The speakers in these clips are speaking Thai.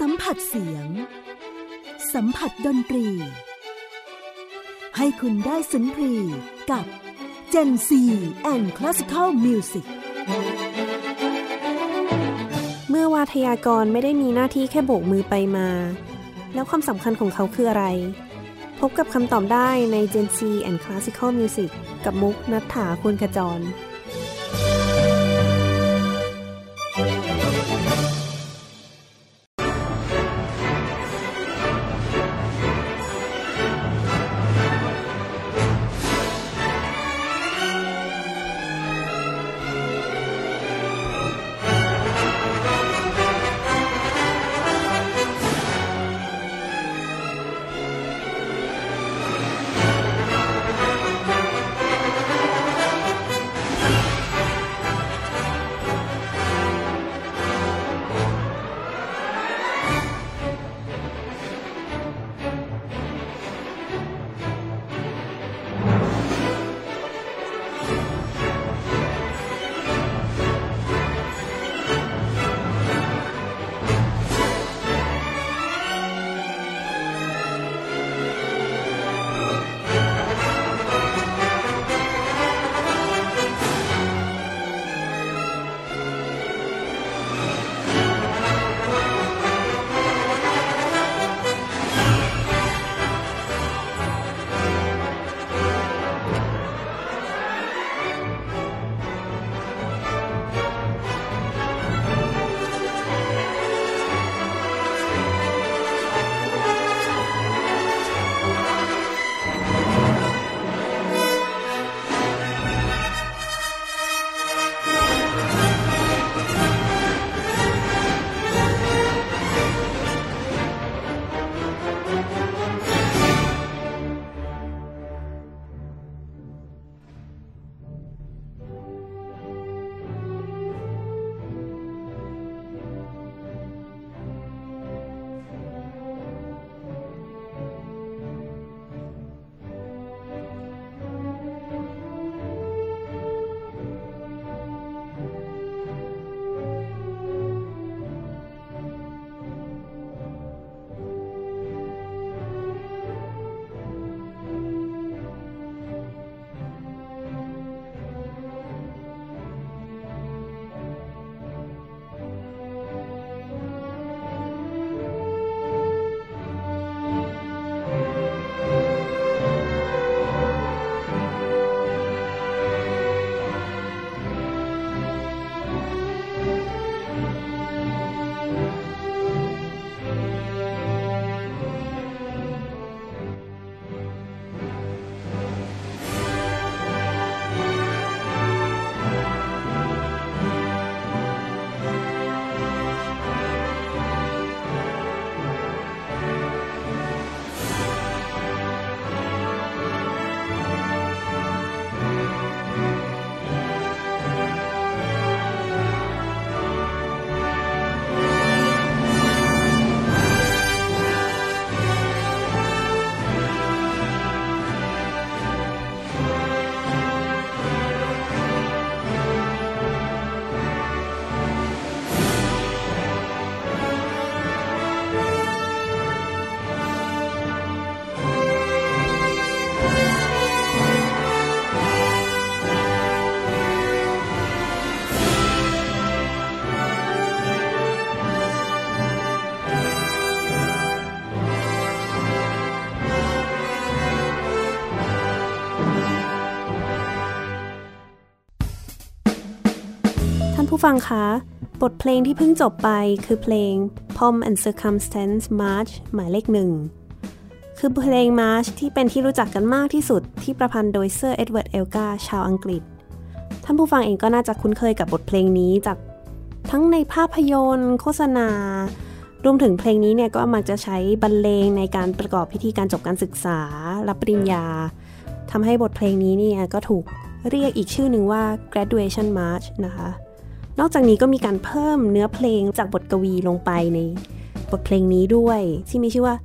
สัมผัสเสียง สัมผัสดนตรี ให้คุณได้สุนทรีกับ Gen C and Classical Music เมื่อวาทยากรไม่ได้มีหน้าที่แค่โบกมือไปมา แล้วความสำคัญของเขาคืออะไร พบกับคำตอบได้ใน Gen C and Classical Music กับมุกนัฐถาคุณขจร ผู้ฟังคะ บทเพลงที่เพิ่งจบไปคือเพลง Pomp and Circumstance March หมายเลขหนึ่ง คือเพลงมาร์ชที่เป็นที่รู้จักกันมากที่สุดที่ประพันธ์โดยเซอร์เอ็ดเวิร์ดเอลการ์ชาวอังกฤษ ท่านผู้ฟังเองก็น่าจะคุ้นเคยกับบทเพลงนี้จากทั้งในภาพยนตร์ โฆษณา รวมถึงเพลงนี้เนี่ยก็มักจะใช้บรรเลงในการประกอบพิธีการจบการศึกษา รับปริญญาทำให้บทเพลงนี้เนี่ยก็ถูกเรียกอีกชื่อหนึ่งว่า graduation march นะคะ นอกจากนี้ก็มีการเพิ่มเนื้อเพลงจากบทกวีลงไปในบทเพลงนี้ด้วย ที่มีชื่อว่า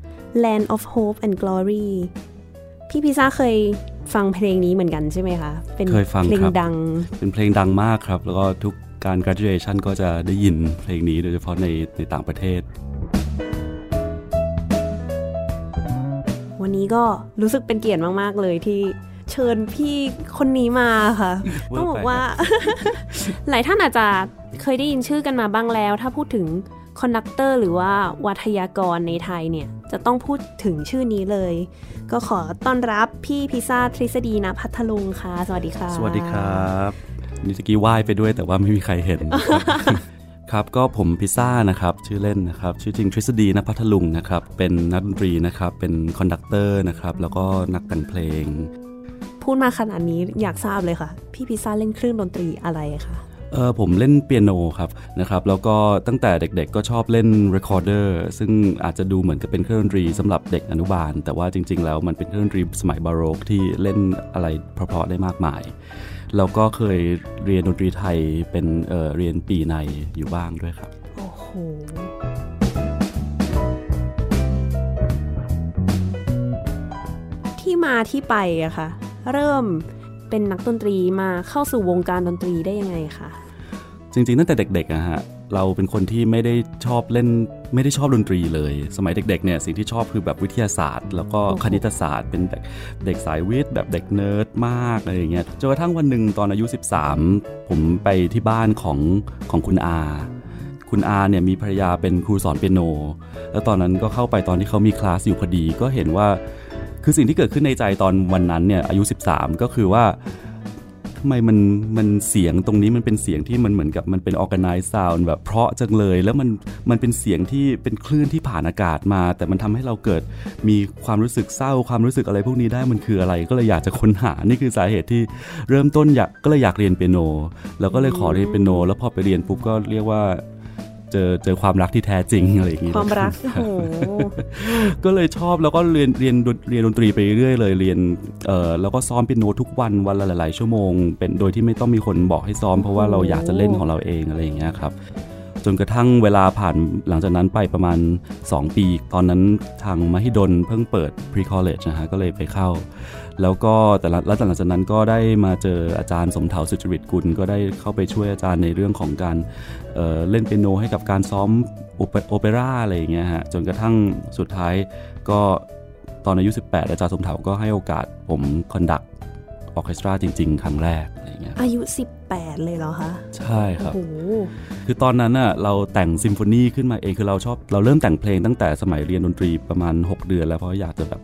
Land of Hope and Glory พี่พิซ่าเคยฟังเพลงนี้เหมือนกันใช่ไหมคะ เป็นเพลงดัง เป็นเพลงดังมากครับ แล้วก็ทุกการ graduation ก็จะได้ยินเพลงนี้โดยเฉพาะในในต่างประเทศ วันนี้ก็รู้สึกเป็นเกียรติมาก ๆ เลยที่ เชิญพี่คนนี้มาค่ะ ต้องบอกว่า หลายท่านอาจจะเคยได้ยินชื่อกันมาบ้างแล้ว ถ้าพูดถึง conductor หรือว่าวาทยากรในไทยเนี่ย จะต้องพูดถึงชื่อนี้เลย ก็ขอต้อนรับพี่พิซซ่าทฤษฎี ณ พัทลุงค่ะ สวัสดีค่ะ สวัสดีครับนี่ตะกี้ไหว้ไปด้วยแต่ว่าไม่มีใครเห็น ครับก็ผมพิซซ่านะครับ ชื่อเล่นนะครับ ชื่อจริงทฤษฎี ณ พัทลุงนะครับ เป็นนักดนตรีนะครับ เป็น conductor นะครับ แล้วก็นักแต่งเพลง พูดมาขนาดนี้อยากทราบเลยค่ะ พี่พิซซ่าเล่นเครื่องดนตรีอะไรคะเออผมเล่นเปียโนครับนะครับแล้วก็ตั้งแต่เด็กๆก็ชอบเล่น recorder ซึ่งอาจจะดูเหมือนกับเป็นเครื่องดนตรีสำหรับเด็กอนุบาล แต่ว่าจริง ๆ แล้วมันเป็นเครื่องดนตรีสมัยบาโรกที่เล่นอะไรเพราะๆได้มากมาย แล้วก็เคยเรียนดนตรีไทยเป็นเอ่อเรียนปี่ในอยู่บ้างด้วยครับ โอ้โหที่มาที่ไปอะค่ะ เริ่มเป็นนักดนตรีมาเข้าสู่วงการดนตรีได้ยังไงคะจริงๆตั้งแต่เด็กๆอะฮะเราเป็นคนที่ไม่ได้ชอบเล่นไม่ได้ชอบดนตรีเลย สมัยเด็กๆเนี่ยสิ่งที่ชอบคือแบบวิทยาศาสตร์ แล้วก็คณิตศาสตร์ เป็นแบบเด็กสายวิทย์ แบบเด็กเนิร์ดมากอะไรอย่างเงี้ยจนกระทั่งวันหนึ่งตอนอายุ 13 ผมไปที่บ้านของของคุณอา คุณอาเนี่ยมีภรรยาเป็นครูสอนเปียโน แล้วตอนนั้นก็เข้าไปตอนที่เขามีคลาสอยู่พอดีก็เห็นว่า คือสิ่งที่เกิดขึ้นในใจตอนวันนั้นเนี่ยอายุ 13 ก็คือว่าทำไมมันมันเสียงตรงนี้มันเป็นเสียงที่มันเหมือนกับมันเป็นออ g a แก z e sound แบบเพราะจังเลยแล้วมันมันเป็นเสียงที่เป็นคลื่นที่ผ่านอากาศมา แต่มันทำให้เราเกิดมีความรู้สึกเศร้าความรู้สึกอะไรพวกนี้ได้มันคืออะไร ก็เลยอยากจะค้นหานี่คือสาเหตุที่เริ่มต้นอยากก็เลยอยากเรียนเปียโนแล้วก็เลยขอเรียนเปียโน แล้วพอไปเรียนปุ๊บก็เรียกว่า เจอเจอความรักที่แท้จริงอะไรอย่างงี้ความรักโอ้โหก็เลยชอบแล้วก็เรียนเรียนดนเรียนดนตรีไปเรื่อยเลยเรียนเอ่อแล้วก็ซ้อมเปียโนทุกวันวันละหลาย ๆ ชั่วโมง เป็นโดยที่ไม่ต้องมีคนบอกให้ซ้อมเพราะว่าเราอยากจะเล่นของเราเองอะไรอย่างเงี้ยครับจนกระทั่งเวลาผ่านหลังจากนั้นไปประมาณ 2 ปี ตอนนั้นทางมหิดลเพิ่งเปิด pre college นะฮะก็เลยไปเข้า แล้วก็แต่ละแล้วหลังจากนั้นก็ได้มาเจออาจารย์สมเถาสุจริตกุล ก็ได้เข้าไปช่วยอาจารย์ในเรื่องของการเอ่อเล่นเปียโนให้กับการซ้อมโอเปโอเปร่าอะไรอย่างเงี้ยฮะจนกระทั่งสุดท้ายก็ตอนอายุ 18 อาจารย์สมเถาก็ให้โอกาสผม conduct orchestra จริง ๆ ครั้งแรกอะไรอย่างเงี้ยอายุ 18 เลยเหรอคะใช่คโอ้รับโหคือตอนนั้นน่ะเราแต่งซิมโฟนีขึ้นมาเองคือเราชอบเราเริ่มแต่งเพลงตั้งแต่สมัยเรียนดนตรีประมาณ 6 เดือนแล้วเพราะอยากจะแบบ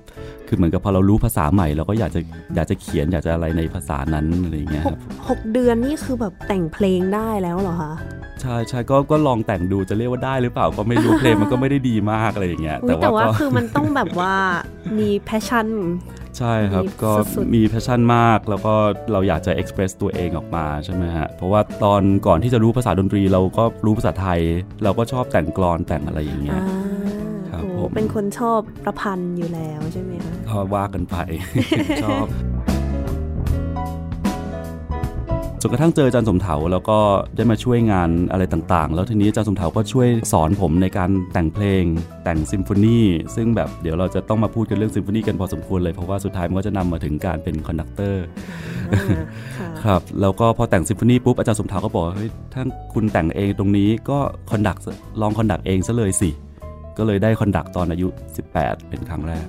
คือเหมือนกับพอเรารู้ภาษาใหม่เราก็อยากจะอยากจะเขียนอยากจะอะไรในภาษานั้นอะไรอย่างเงี้ยหคกรับหกเดือนนี่คือแบบแต่งเพลงได้แล้วเหรอคะใช่ใช่ก็ก็ลองแต่งดูจะเรียกว่าได้หรือเปล่าก็ไม่รู้เพลงมันก็ไม่ได้ดีมากอะไรอย่างเงี้ยอุ๊ยแต่ว่าก็คือมันต้องแบบว่ามี passionใช่ครับมีก็สุดๆมี passion มากแล้วก็เราอยากจะ express ตัวเองออกมาใช่ไหมฮะเพราะว่าตอนก่อนที่จะรู้ภาษาดนตรีเราก็รู้ภาษาไทย เราก็ชอบแต่งกลอนแต่งอะไรอย่างเงี้ย เป็นคนชอบประพันธ์อยู่แล้วใช่ไหมคะก็ว่ากันไป ชอบจนกระทั่งเจออาจารย์สมเถาแล้วก็ได้มาช่วยงานอะไรต่างๆ แล้วทีนี้อาจารย์สมเถาก็ช่วยสอนผมในการแต่งเพลง แต่งซิมโฟนีซึ่งแบบเดี๋ยวเราจะต้องมาพูดกันเรื่องซิมโฟนีกันพอสมควรเลยเพราะว่าสุดท้ายมันก็จะนำมาถึงการเป็น conductor อ่าค่ะครับแล้วก็พอแต่งซิมโฟนีปุ๊บอาจารย์สมเถาก็บอกว่าเฮ้ยถ้าคุณแต่งเองตรงนี้ก็ conduct ลอง conduct เองซะเลยสิ ก็เลยได้คอนดักตอนอายุ 18 เป็นครั้งแรก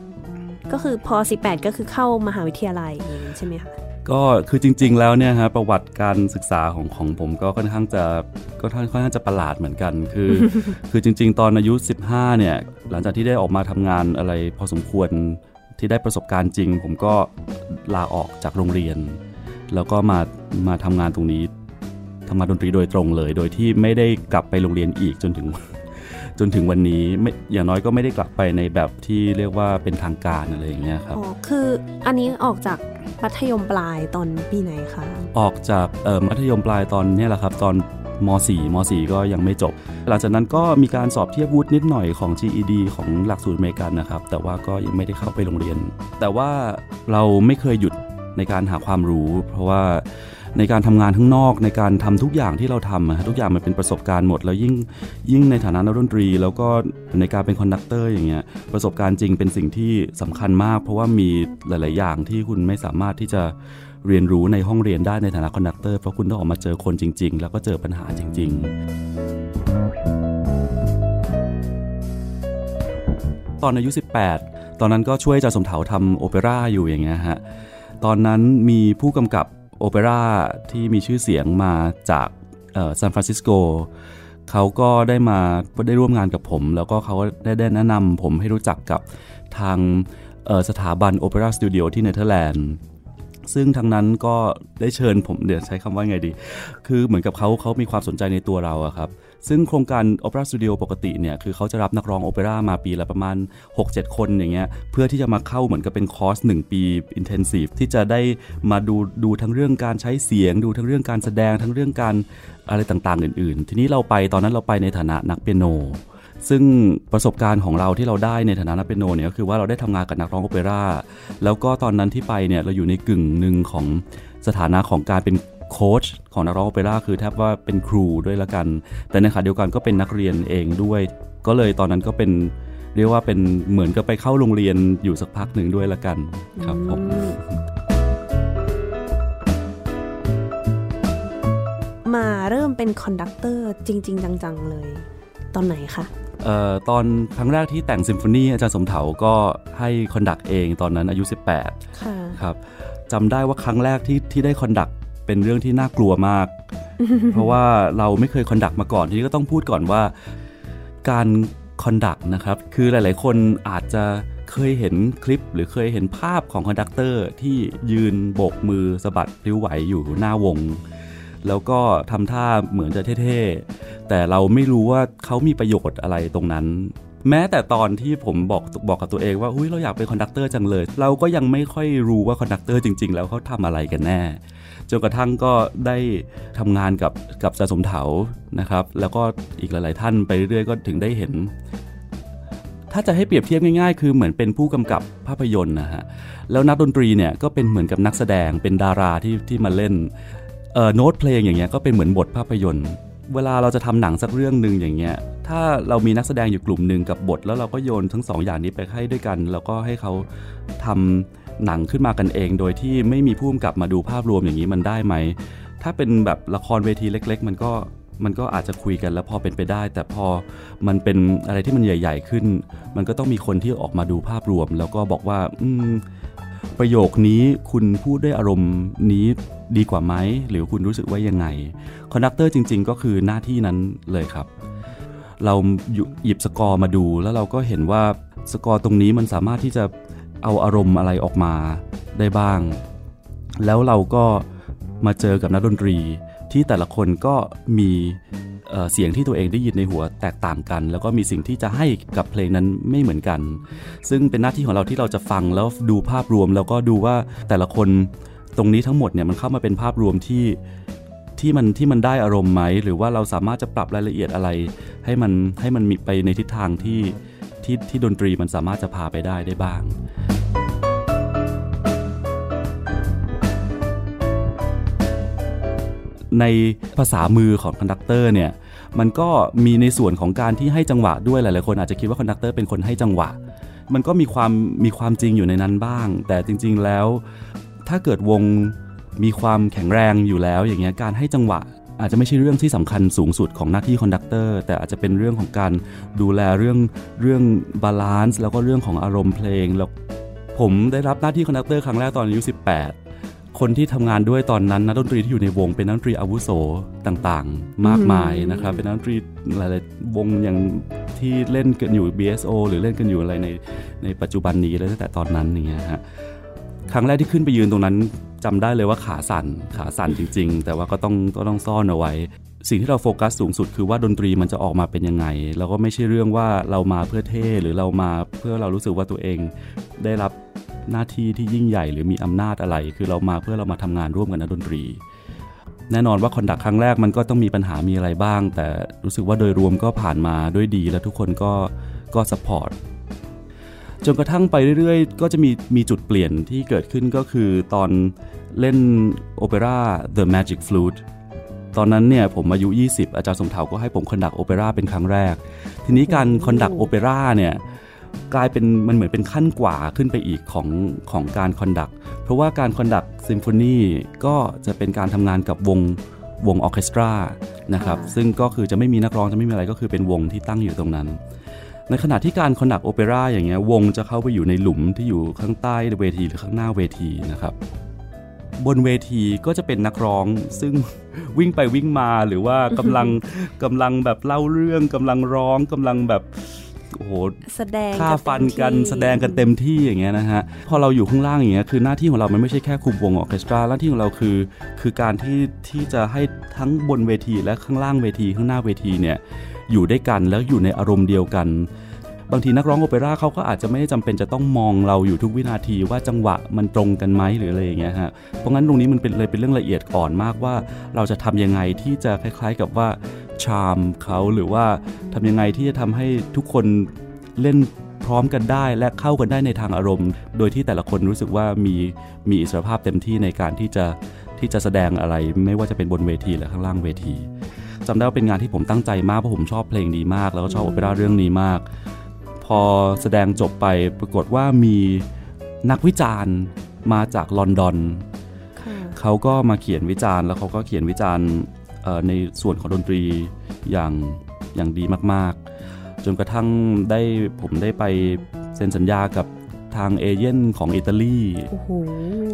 ก็คือพอ 18 ก็คือเข้ามหาวิทยาลัยอย่างนี้ใช่ไหมคะก็คือจริง ๆ แล้วเนี่ยฮะประวัติการศึกษาของของผมก็ค่อนข้างจะก็ค่อนข้างจะประหลาดเหมือนกัน คือ คือจริง ๆ ตอนอายุ 15 เนี่ย หลังจากที่ได้ออกมาทำงานอะไรพอสมควรที่ได้ประสบการณ์จริง ผมก็ลาออกจากโรงเรียน แล้วก็มามาทำงานตรงนี้ทำงานดนตรีโดยตรงเลย โดยที่ไม่ได้กลับไปโรงเรียนอีกจนถึง จนถึงวันนี้ไม่อย่างน้อยก็ไม่ได้กลับไปในแบบที่เรียกว่าเป็นทางการอะไรอย่างเงี้ยครับอ๋อคืออันนี้ออกจากมัธยมปลายตอนปีไหนคะออกจากเอ่อมัธยมปลายตอนเนี้แหละครับ ตอนม .4 ม .4 ก็ยังไม่จบ หลังจากนั้นก็มีการสอบเทียบวุฒินิดหน่อยของ GED ของหลักสูตรอเมริกันนะครับ แต่ว่าก็ยังไม่ได้เข้าไปโรงเรียน แต่ว่าเราไม่เคยหยุดในการหาความรู้ เพราะว่า ในการทำงานข้างนอกในการทำทุกอย่างที่เราทำฮะทุกอย่างมันเป็นประสบการณ์หมด แล้วยิ่งยิ่งในฐานะนักดนตรี แล้วก็ในการเป็น conductor อย่างเงี้ยประสบการณ์จริงเป็นสิ่งที่สำคัญมาก เพราะว่ามีหลาย ๆ อย่างที่คุณไม่สามารถที่จะเรียนรู้ในห้องเรียนได้ในฐานะ conductor เพราะคุณต้องออกมาเจอคนจริง ๆ แล้วก็เจอปัญหาจริง ๆ ตอนอายุ 18 ตอนนั้นก็ช่วยอาจารย์สมเถาทำโอเปร่าอยู่อย่างเงี้ยฮะตอนนั้นมีผู้กำกับ โอเปร่าที่มีชื่อเสียงมาจากซานฟรานซิสโกเขาก็ได้มาได้ร่วมงานกับผม แล้วก็เขาได้ได้แนะนำผมให้รู้จักกับทางสถาบันโอเปร่าสตูดิโอที่เนเธอร์แลนด์ซึ่งทางนั้นก็ได้เชิญผมเดี๋ยวใช้คำว่าไงดี คือเหมือนกับเขาเขามีความสนใจในตัวเราอะครับ ซึ่งโครงการโอเปร่าสตูดิโอปกติเนี่ยคือเขาจะรับนักร้องโอเปร่ามาปีละประมาณ 6-7 คนอย่างเงี้ยเพื่อที่จะมาเข้าเหมือนกับเป็นคอร์ส 1 ปีอินเทนซีฟที่จะได้มาดูดูทั้งเรื่องการใช้เสียง ดูทั้งเรื่องการแสดงทั้งเรื่องการอะไรต่างๆ อื่น ๆ ทีนี้เราไปตอนนั้นเราไปในฐานะนักเปียโนซึ่งประสบการณ์ของเราที่เราได้ในฐานะนักเปียโนเนี่ยก็คือว่าเราได้ทำงานกับนักร้องโอเปร่าแล้วก็ตอนนั้นที่ไปเนี่ยเราอยู่ในกึ่งหนึ่งของสถานะของการเป็น โค้ชของนักร้องโอเปร่าคือแทบว่าเป็นครูด้วยละกัน แต่ในขณะเดียวกันก็เป็นนักเรียนเองด้วย ก็เลยตอนนั้นก็เป็นเรียกว่าเป็นเหมือนกับไปเข้าโรงเรียนอยู่สักพักหนึ่งด้วยละกันครับผมมาเริ่มเป็น conductor จริง ๆ จัง ๆ เลย ตอนไหนคะเอ่อตอนครั้งแรกที่แต่งซิมโฟนีอาจารย์สมเถาก็ให้ conduct เองตอนนั้นอายุ 18 ค่ะครับจำได้ว่าครั้งแรกที่ที่ได้ conduct เป็นเรื่องที่น่ากลัวมาก เพราะว่าเราไม่เคย conduct มาก่อนทีนี้ก็ต้องพูดก่อนว่า การ conduct นะครับ คือหลาย ๆ คนอาจจะเคยเห็นคลิปหรือเคยเห็นภาพของ conductor ที่ยืนโบกมือสะบัดริ้วไหวอยู่หน้าวง แล้วก็ทำท่าเหมือนจะเท่ ๆ แต่เราไม่รู้ว่าเขามีประโยชน์อะไรตรงนั้น แม้แต่ตอนที่ผมบอกบอกกับตัวเองว่าอุ้ยเราอยากเป็น conductor จังเลย เราก็ยังไม่ค่อยรู้ว่า conductor จริง ๆ แล้วเขาทำอะไรกันแน่ จนกระทั่งก็ได้ทำงานกับกับจ่าสมเถานะครับ แล้วก็อีกหลาย ๆ ท่านไปเรื่อยๆก็ถึงได้เห็น ถ้าจะให้เปรียบเทียบง่ายๆ คือเหมือนเป็นผู้กำกับภาพยนตร์นะฮะแล้วนักดนตรีเนี่ยก็เป็นเหมือนกับนักแสดงเป็นดาราที่ที่มาเล่นโน้ตเพลงอย่างเงี้ยก็เป็นเหมือนบทภาพยนตร์ เวลาเราจะทำหนังสักเรื่องหนึ่งอย่างเงี้ยถ้าเรามีนักแสดงอยู่กลุ่มหนึ่งกับบท แล้วเราก็โยนทั้งสองอย่างนี้ไปให้ด้วยกัน แล้วก็ให้เขาทำ หนังขึ้นมากันเอง โดยที่ไม่มีผู้กำกับมาดูภาพรวมอย่างนี้มันได้ไหม ถ้าเป็นแบบละครเวทีเล็ก ๆ มันก็มันก็อาจจะคุยกันแล้วพอเป็นไปได้ แต่พอมันเป็นอะไรที่มันใหญ่ ๆ ขึ้น มันก็ต้องมีคนที่ออกมาดูภาพรวม แล้วก็บอกว่า อืมประโยคนี้คุณพูดด้วยอารมณ์นี้ดีกว่าไหม หรือคุณรู้สึกว่ายังไงคอนดักเตอร์จริง ๆ ก็คือหน้าที่นั้นเลยครับ เราหยิบสกอร์มาดูแล้วเราก็เห็นว่าสกอร์ตรงนี้มันสามารถที่จะ เอาอารมณ์อะไรออกมาได้บ้าง แล้วเราก็มาเจอกับนักดนตรีที่แต่ละคนก็มีเสียงที่ตัวเองได้ยินในหัวแตกต่างกัน แล้วก็มีสิ่งที่จะให้กับเพลงนั้นไม่เหมือนกัน ซึ่งเป็นหน้าที่ของเราที่เราจะฟังแล้วดูภาพรวม แล้วก็ดูว่าแต่ละคนตรงนี้ทั้งหมดเนี่ยมันเข้ามาเป็นภาพรวมที่ที่มันที่มันได้อารมณ์ไหม หรือว่าเราสามารถจะปรับรายละเอียดอะไร ให้มันให้มันมีไปในทิศทางที่ ที่ที่ดนตรีมันสามารถจะพาไปได้ได้บ้างในภาษามือของคอนดักเตอร์เนี่ยมันก็มีในส่วนของการที่ให้จังหวะด้วยหลายๆคนอาจจะคิดว่าคอนดักเตอร์เป็นคนให้จังหวะ มันก็มีความมีความจริงอยู่ในนั้นบ้าง แต่จริง ๆแล้ว ถ้าเกิดวงมีความแข็งแรงอยู่แล้ว อย่างเงี้ยการให้จังหวะ อาจจะไม่ใช่เรื่องที่สำคัญสูงสุดของหน้าที่คอนดักเตอร์แต่อาจจะเป็นเรื่องของการดูแลเรื่องเรื่อง balance แล้วก็เรื่องของอารมณ์เพลงแล้วผมได้รับหน้าที่คอนดักเตอร์ครั้งแรกตอนอายุ18 คนที่ทำงานด้วยตอนนั้นนักดนตรีที่อยู่ในวงเป็นนักดนตรีอาวุโสต่างๆ มากมายนะครับเป็นนักดนตรีหลายๆวงอย่างที่เล่นกันอยู่ BSO หรือเล่นกันอยู่อะไรในในปัจจุบันนี้แล้วตั้งแต่ตอนนั้นอย่างเงี้ยฮะครั้งแรกที่ขึ้นไปยืนตรงนั้น จำได้เลยว่าขาสั่นขาสั่นจริง ๆ แต่ว่าก็ต้องก็ต้องซ่อนเอาไว้ สิ่งที่เราโฟกัสสูงสุดคือว่าดนตรีมันจะออกมาเป็นยังไง แล้วก็ไม่ใช่เรื่องว่าเรามาเพื่อเท่หรือเรามาเพื่อเรารู้สึกว่าตัวเอง ได้รับหน้าที่ที่ยิ่งใหญ่หรือมีอำนาจอะไร คือเรามาเพื่อเรามาทำงานร่วมกันนักดนตรี แน่นอนว่าคอนดักครั้งแรกมันก็ต้องมีปัญหามีอะไรบ้าง แต่รู้สึกว่าโดยรวมก็ผ่านมาด้วยดี และทุกคนก็ก็ support จนกระทั่งไปเรื่อยๆ ก็จะมีมีจุดเปลี่ยนที่เกิดขึ้นก็คือตอนเล่นโอเปร่า The Magic Flute ตอนนั้นเนี่ยผมอายุ 20 อาจารย์สมเถาก็ให้ผม conduct โอเปร่าเป็นครั้งแรก ทีนี้การ conduct โอเปร่าเนี่ยกลายเป็นมันเหมือนเป็นขั้นกว่าขึ้นไปอีกของของการ conduct เพราะว่าการ conduct ซิมโฟนีก็จะเป็นการทำงานกับวงวงออเคสตรานะครับซึ่งก็คือจะไม่มีนักร้องจะไม่มีอะไรก็คือเป็นวงที่ตั้งอยู่ตรงนั้น ในขณะที่การ conduct โอเปร่าอย่างเงี้ยวงจะเข้าไปอยู่ในหลุมที่อยู่ข้างใต้เวทีหรือข้างหน้าเวทีนะครับบนเวทีก็จะเป็นนักร้องซึ่งวิ่งไปวิ่งมาหรือว่ากำลังกำลังแบบเล่าเรื่องกำลังร้องกำลังแบบโอ้โหแสดงฆ่าฟันกันเต็มที่แสดงกันเต็มที่อย่างเงี้ยนะฮะพอเราอยู่ข้างล่างอย่างเงี้ยคือหน้าที่ของเรามันไม่ใช่แค่คุมวงออร์เคสตราหน้าที่ของเราคือ คือการที่ที่จะให้ทั้งบนเวทีและข้างล่างเวทีข้างหน้าเวทีเนี่ยอยู่ด้วยกันแล้วอยู่ในอารมณ์เดียวกัน บางทีนักร้องโอเปร่าเขาก็อาจจะไม่ได้จำเป็นจะต้องมองเราอยู่ทุกวินาทีว่าจังหวะมันตรงกันไหมหรืออะไรอย่างเงี้ยฮะเพราะงั้นตรงนี้มันเป็นเลยเป็นเรื่องละเอียดอ่อนมากว่า เราจะทำยังไงที่จะคล้าย ๆกับว่าชามเขาหรือว่าทำยังไงที่จะทำให้ทุกคนเล่นพร้อมกันได้และเข้ากันได้ในทางอารมณ์ โดยที่แต่ละคนรู้สึกว่ามีมีอิสรภาพเต็มที่ในการที่จะที่จะแสดงอะไร ไม่ว่าจะเป็นบนเวทีหรือข้างล่างเวทีจำได้ว่าเป็นงานที่ผมตั้งใจมากเพราะผมชอบเพลงนี้มาก แล้วก็ชอบโอเปร่าเรื่องนี้มาก พอแสดงจบไปปรากฏว่ามีนักวิจารณ์มาจากลอนดอนค่ะเขาก็มาเขียนวิจารณ์แล้วเขาก็เขียนวิจารณ์เอ่อในส่วนของดนตรีอย่างอย่างดีมาก ๆ จนกระทั่งได้ผมได้ไปเซ็นสัญญากับทางเอเย่นของอิตาลีโอ้โห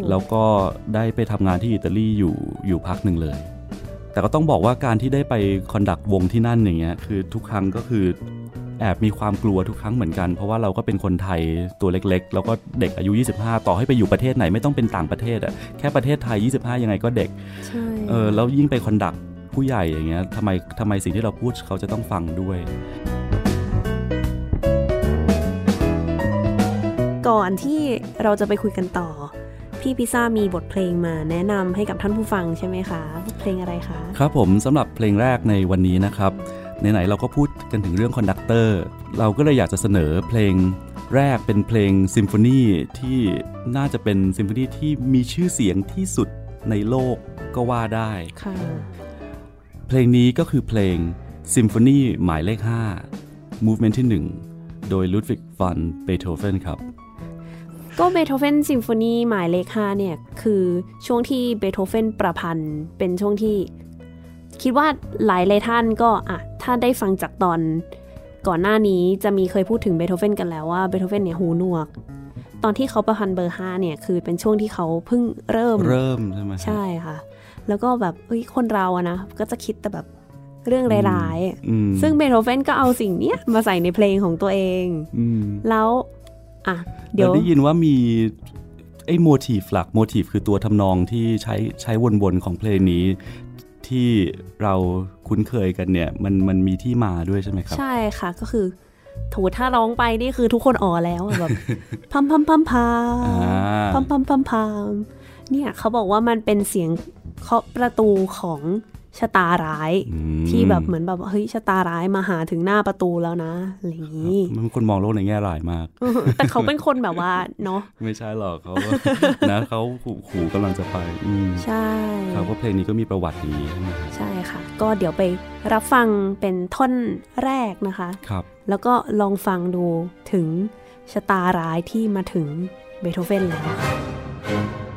แล้วก็ได้ไปทำงานที่อิตาลีอยู่อยู่พักหนึ่งเลย แต่ก็ต้องบอกว่าการที่ได้ไปคอนดักวงที่นั่นอย่างเงี้ยคือทุกครั้งก็คือ แอบมีความกลัวทุกครั้งเหมือนกัน เพราะว่าเราก็เป็นคนไทยตัวเล็ก ๆ แล้วก็เด็กอายุ 25 ต่อให้ไปอยู่ประเทศไหนไม่ต้องเป็นต่างประเทศอะแค่ประเทศไทย 25 ยังไงก็เด็กใช่เออแล้วยิ่งไปคอนดักผู้ใหญ่อย่างเงี้ยทำไมทำไมสิ่งที่เราพูดเขาจะต้องฟังด้วยก่อนที่เราจะไปคุยกันต่อ พี่พิซซ่ามีบทเพลงมาแนะนำให้กับท่านผู้ฟังใช่ไหมคะ เพลงอะไรคะ ครับผมสำหรับเพลงแรกในวันนี้นะครับ ไหนๆเราก็พูดกันถึงเรื่องคอนดักเตอร์เราก็เลยอยากจะเสนอเพลงแรกเป็นเพลงซิมโฟนีที่น่าจะเป็นซิมโฟนีที่มีชื่อเสียงที่สุดในโลกก็ว่าได้ค่ะเพลงนี้ก็คือเพลงซิมโฟนีหมายเลข 5 Movement ที่ 1 โดยลุดวิกฟันเบโธเฟนครับ ก็เบโธเฟนซิมโฟนีหมายเลขห้าเนี่ย คือช่วงที่เบโธเฟนประพันธ์เป็นช่วงที่ คิดว่าหลายหลายท่านก็อะถ้าได้ฟังจากตอนก่อนหน้านี้จะมีเคยพูดถึงเบโธเฟนกันแล้วว่าเบโธเฟนเนี่ยหูหนวก ตอนที่เขาประพันธ์เบอร์ห้าเนี่ยคือเป็นช่วงที่เขาเพิ่งเริ่มเริ่มใช่ไหมครับใช่ค่ะ แล้วก็แบบเอ้ยคนเราอะนะก็จะคิดแต่แบบเรื่องร้ายๆอะอืมซึ่งเบโธเฟนก็เอาสิ่งเนี้ยมาใส่ในเพลงของตัวเองอืมแล้ว อะ เดี๋ยวราได้ยินว่ามีไอ้โมทีฟหลักโมทีฟคือตัวทำนองที่ใช้ใช้วนๆของเพลงนี้ ที่เราคุ้นเคยกันเนี่ย มันมันมีที่มาด้วยใช่ไหมครับ ใช่ค่ะก็คือโถถ้าร้องไปนี่คือทุกคนอ๋อแล้วอะแบบพัมพัมพัมพามอ่าพัมพัมพัมพามเนี่ยเขาบอกว่ามันเป็นเสียงเคาะประตูของ ชะตาร้ายอืมที่แบบเหมือนแบบเฮ้ยชะตาร้ายมาหาถึงหน้าประตูแล้วนะอะไรอย่างนี้มันเป็นคนมองโลกในแง่ร้ายมากเออแต่เขาเป็นคนแบบว่าเนาะไม่ใช่หรอกเขานะเขาขู่ขู่กำลังจะไปอืมใช่ครับว่าเพลงนี้ก็มีประวัติอย่างนี้ใช่ไหมครับใช่ค่ะ ก็เดี๋ยวไปรับฟังเป็นท่อนแรกนะคะครับ แล้วก็ลองฟังดูถึงชะตาร้ายที่มาถึงเบโธเฟนแล้วค่ะ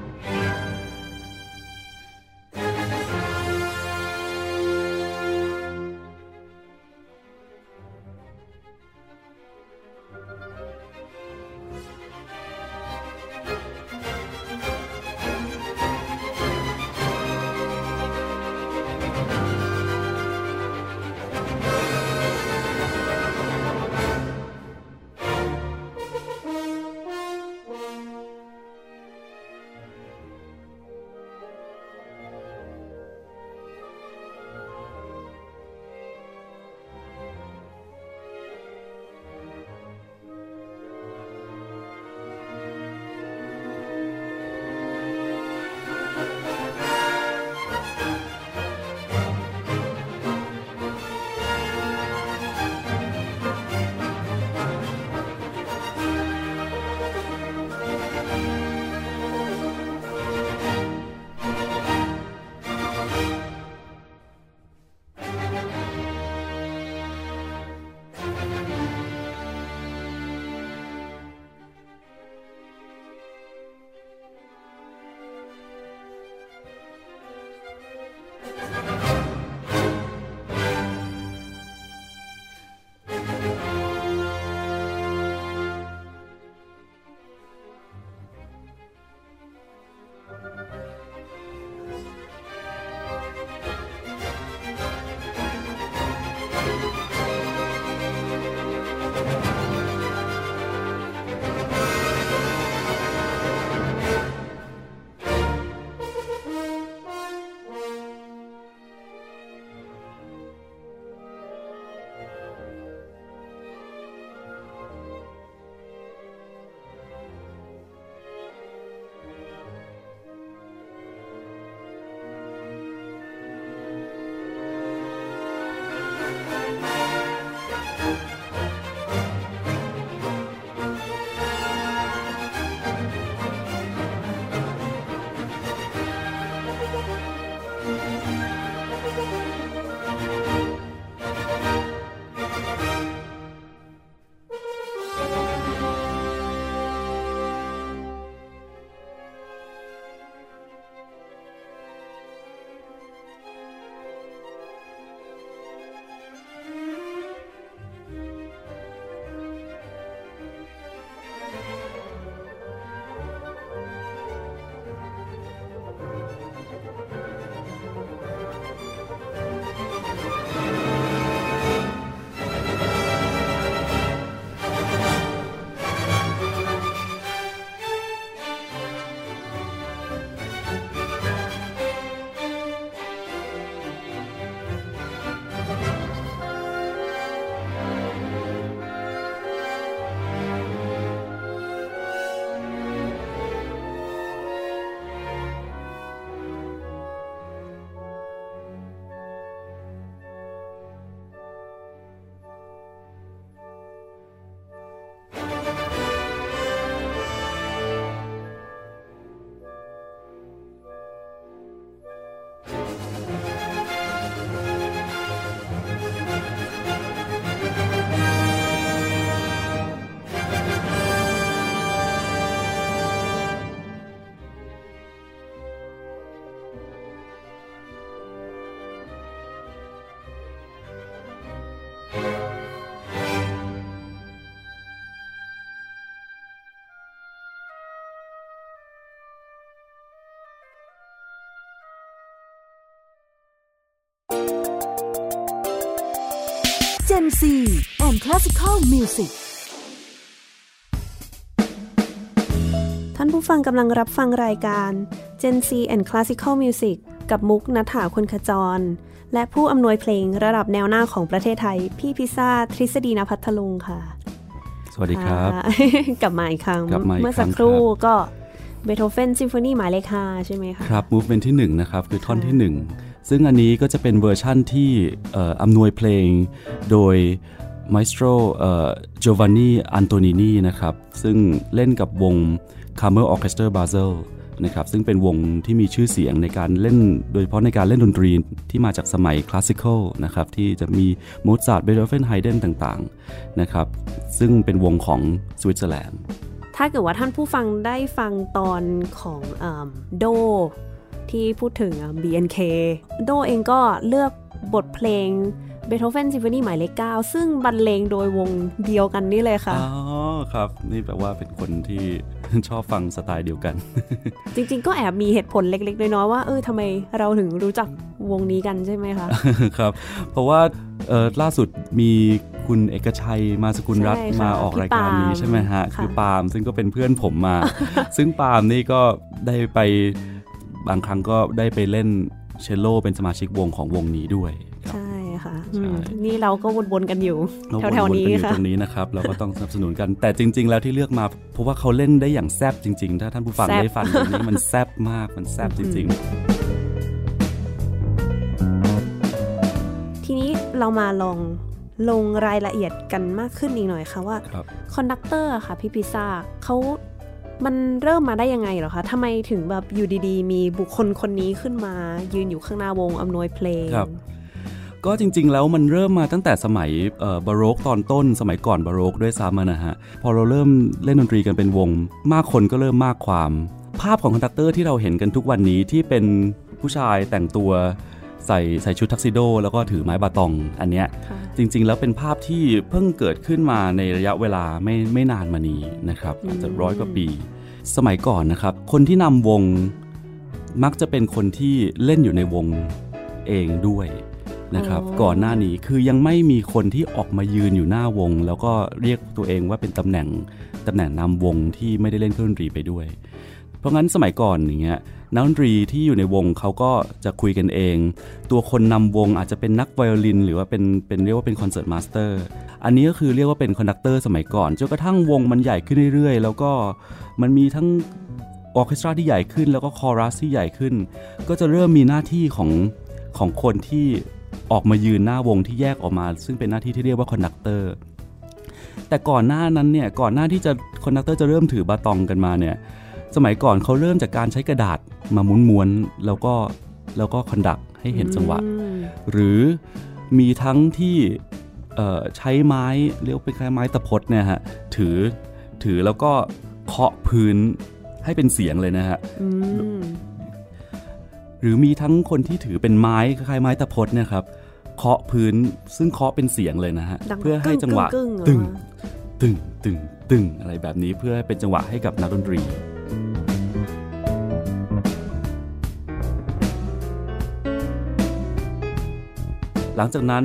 Gen C and Classical Music ท่านผู้ฟังกำลังรับฟังรายการ Gen C and Classical Music กับมุกนัฐาคนขจร และผู้อำนวยเพลงระดับแนวหน้าของประเทศไทย พี่พิซซ่าทฤษฎีนภัทลุงค่ะ สวัสดีครับค่ะกลับมาอีกครั้งกลับมาอีกเมื่อสักครั้งครู่ครับก็เบโธเฟนซิมโฟนีหมายเลขห้าใช่ไหมคะ ครับ movement ที่1นะครับ คือท่อนที่ 1 ซึ่งอันนี้ก็จะเป็นเวอร์ชั่นที่อออำนวยเพลงโดย maestro เอ่อ Giovanni Antonini นะครับ ซึ่งเล่นกับวง Kammerorchester Basel นะครับ ซึ่งเป็นวงที่มีชื่อเสียงในการเล่น โดยเฉพาะในการเล่นดนตรีที่มาจากสมัย classical นะครับ ที่จะมีโมซาร์ทเบโธเฟนไฮเดนต่างๆนะครับ ซึ่งเป็นวงของสวิตเซอร์แลนด์ ถ้าเกิดว่าท่านผู้ฟังได้ฟังตอนของโด ที่พูดถึงอะ BNK โดเองก็เลือกบทเพลงเบโธเฟนซิมโฟนีหมายเลข9ซึ่งบรรเลงโดยวงเดียวกันนี่เลยค่ะ อ๋อ ครับ นี่แปลว่าเป็นคนที่ชอบฟังสไตล์เดียวกัน จริงๆ ก็แอบมีเหตุผลเล็ก ๆ น้อยๆว่า เออทำไมเราถึงรู้จักวงนี้กันใช่ไหมคะ ครับ เพราะว่าเอ่อล่าสุดมีคุณเอกชัยมาสกุลรัตน์ใช่ค่ะมาออกรายการนี้พี่ปาล์มใช่ไหมฮะค่ะคือปาล์มซึ่งก็เป็นเพื่อนผมมา ซึ่งปาล์มนี่ก็ได้ไป บางครั้งก็ได้ไปเล่นเชลโลเป็นสมาชิกวงของวงนี้ด้วยครับใช่ค่ะใช่อืมนี่เราก็วนๆกันอยู่เราแถวๆๆนี้กัอยู่ค่ะตรงนี้นะครับเราก็ต้องสนับสนุนกันแต่จริง ๆ แล้วที่เลือกมาเพราะว่าเขาเล่นได้อย่างแซบจริง ๆ ถ้าท่านผู้ฟังแซ่บได้ฟังตรงนี้มันแซบมากมันแซบจริงทีนี้เรามาลองลงรายละเอียดกันมากขึ้นอีกหน่อยค่ะว่าๆครับคอนดักเตอร์ค่ะพี่พิซซ่าเขา มันเริ่มมาได้ยังไงเหรอคะทำไมถึงแบบอยู่ดีๆ มีบุคคลคนนี้ขึ้นมา ยืนอยู่ข้างหน้าวงอำนวยเพลงครับก็จริง ๆ แล้วมันเริ่มมาตั้งแต่สมัยบาโรกตอนต้น สมัยก่อนบาโรกด้วยซ้ำอะนะฮะ พอเราเริ่มเล่นดนตรีกันเป็นวง มากคนก็เริ่มมากความ ภาพของคอนดักเตอร์ที่เราเห็นกันทุกวันนี้ที่เป็นผู้ชายแต่งตัวใส่ใส่ชุดทักซิโด แล้วก็ถือไม้บาตองอันเนี้ยค่ะ จริง ๆ แล้วเป็นภาพที่เพิ่งเกิดขึ้นมาในระยะเวลาไม่ไม่นานมานี้นะครับอาจจะร้อยกว่าปี สมัยก่อนนะครับ คนที่นำวงมักจะเป็นคนที่เล่นอยู่ในวงเองด้วยนะครับอ๋อก่อนหน้านี้คือยังไม่มีคนที่ออกมายืนอยู่หน้าวง แล้วก็เรียกตัวเองว่าเป็นตำแหน่งตำแหน่งนำวงที่ไม่ได้เล่นเครื่องดนตรีไปด้วย เพราะงั้นสมัยก่อนอย่างเงี้ยนักดนตรีที่อยู่ในวงเขาก็จะคุยกันเอง ตัวคนนำวงอาจจะเป็นนักไวโอลิน หรือว่าเป็นเป็นเรียกว่าเป็น concertmaster อันนี้ก็คือเรียกว่าเป็นคอนดักเตอร์สมัยก่อนจนกระทั่งวงมันใหญ่ขึ้นเรื่อยๆ แล้วก็มันมีทั้งออเคสตราที่ใหญ่ขึ้นแล้วก็คอรัสที่ใหญ่ขึ้น ก็จะเริ่มมีหน้าที่ของของคนที่ออกมายืนหน้าวงที่แยกออกมา ซึ่งเป็นหน้าที่ที่เรียกว่าคอนดักเตอร์แต่ก่อนหน้านั้นเนี่ยก่อนหน้าที่จะคอนดักเตอร์จะเริ่มถือบาตองกันมาเนี่ย สมัยก่อนเขาเริ่มจากการใช้กระดาษมาม้วนๆแล้วก็แล้วก็คอนดักให้เห็นจังหวะอืมหรือมีทั้งที่เอ่อใช้ไม้เรียกว่าเป็นคล้ายไม้ตะพดเนี่ยฮะถือถือแล้วก็เคาะพื้นให้เป็นเสียงเลยนะฮะอืมหรือมีทั้งคนที่ถือเป็นไม้คล้ายๆไม้ตะพดเนี่ยครับเคาะพื้นซึ่งเคาะเป็นเสียงเลยนะฮะดังเพื่อให้จังหวะกึ้งๆๆเหรอตึงตึงตึงตึงอะไรแบบนี้เพื่อให้เป็นจังหวะให้กับนักดนตรี หลังจากนั้น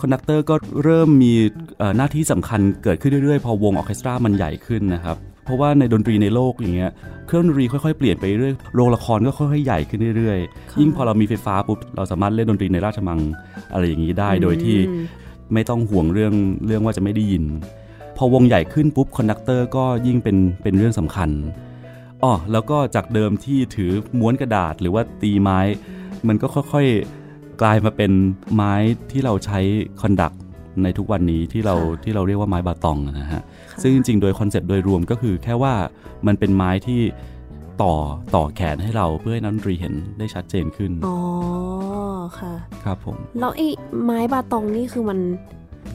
คอนดักเตอร์ก็เริ่มมีเอ่อหน้าที่สำคัญเกิดขึ้นเรื่อยๆ พอวงออร์เคสตรามันใหญ่ขึ้นนะครับเพราะว่าในดนตรีในโลกอย่างเงี้ยเครื่องดนตรีค่อยๆเปลี่ยนไปเรื่อยโรงละครก็ค่อยๆใหญ่ขึ้นเรื่อยค่ะๆยิ่งพอเรามีไฟฟ้าปุ๊บเราสามารถเล่นดนตรีในราชมังอะไรอย่างนี้ได้โดยที่อืมไม่ต้องห่วงเรื่องเรื่องว่าจะไม่ได้ยิน พอวงใหญ่ขึ้นปุ๊บคอนดักเตอร์ก็ยิ่งเป็นเป็นเรื่องสำคัญอ๋อแล้วก็จากเดิมที่ถือม้วนกระดาษหรือว่าตีไม้ มันก็ค่อยๆ กลายมาเป็นไม้ที่เราใช้ conduct ในทุกวันนี้ที่เราค่ะที่เราเรียกว่าไม้บาตองนะฮะค่ะซึ่งจริงๆ โดยคอนเซปต์โดยรวมก็คือแค่ว่ามันเป็นไม้ที่ต่อต่อแขนให้เราเพื่อให้นักดนตรีเห็นได้ชัดเจนขึ้น อ๋อ ค่ะ ครับผม แล้วไอ้ไม้บาตองนี่คือมัน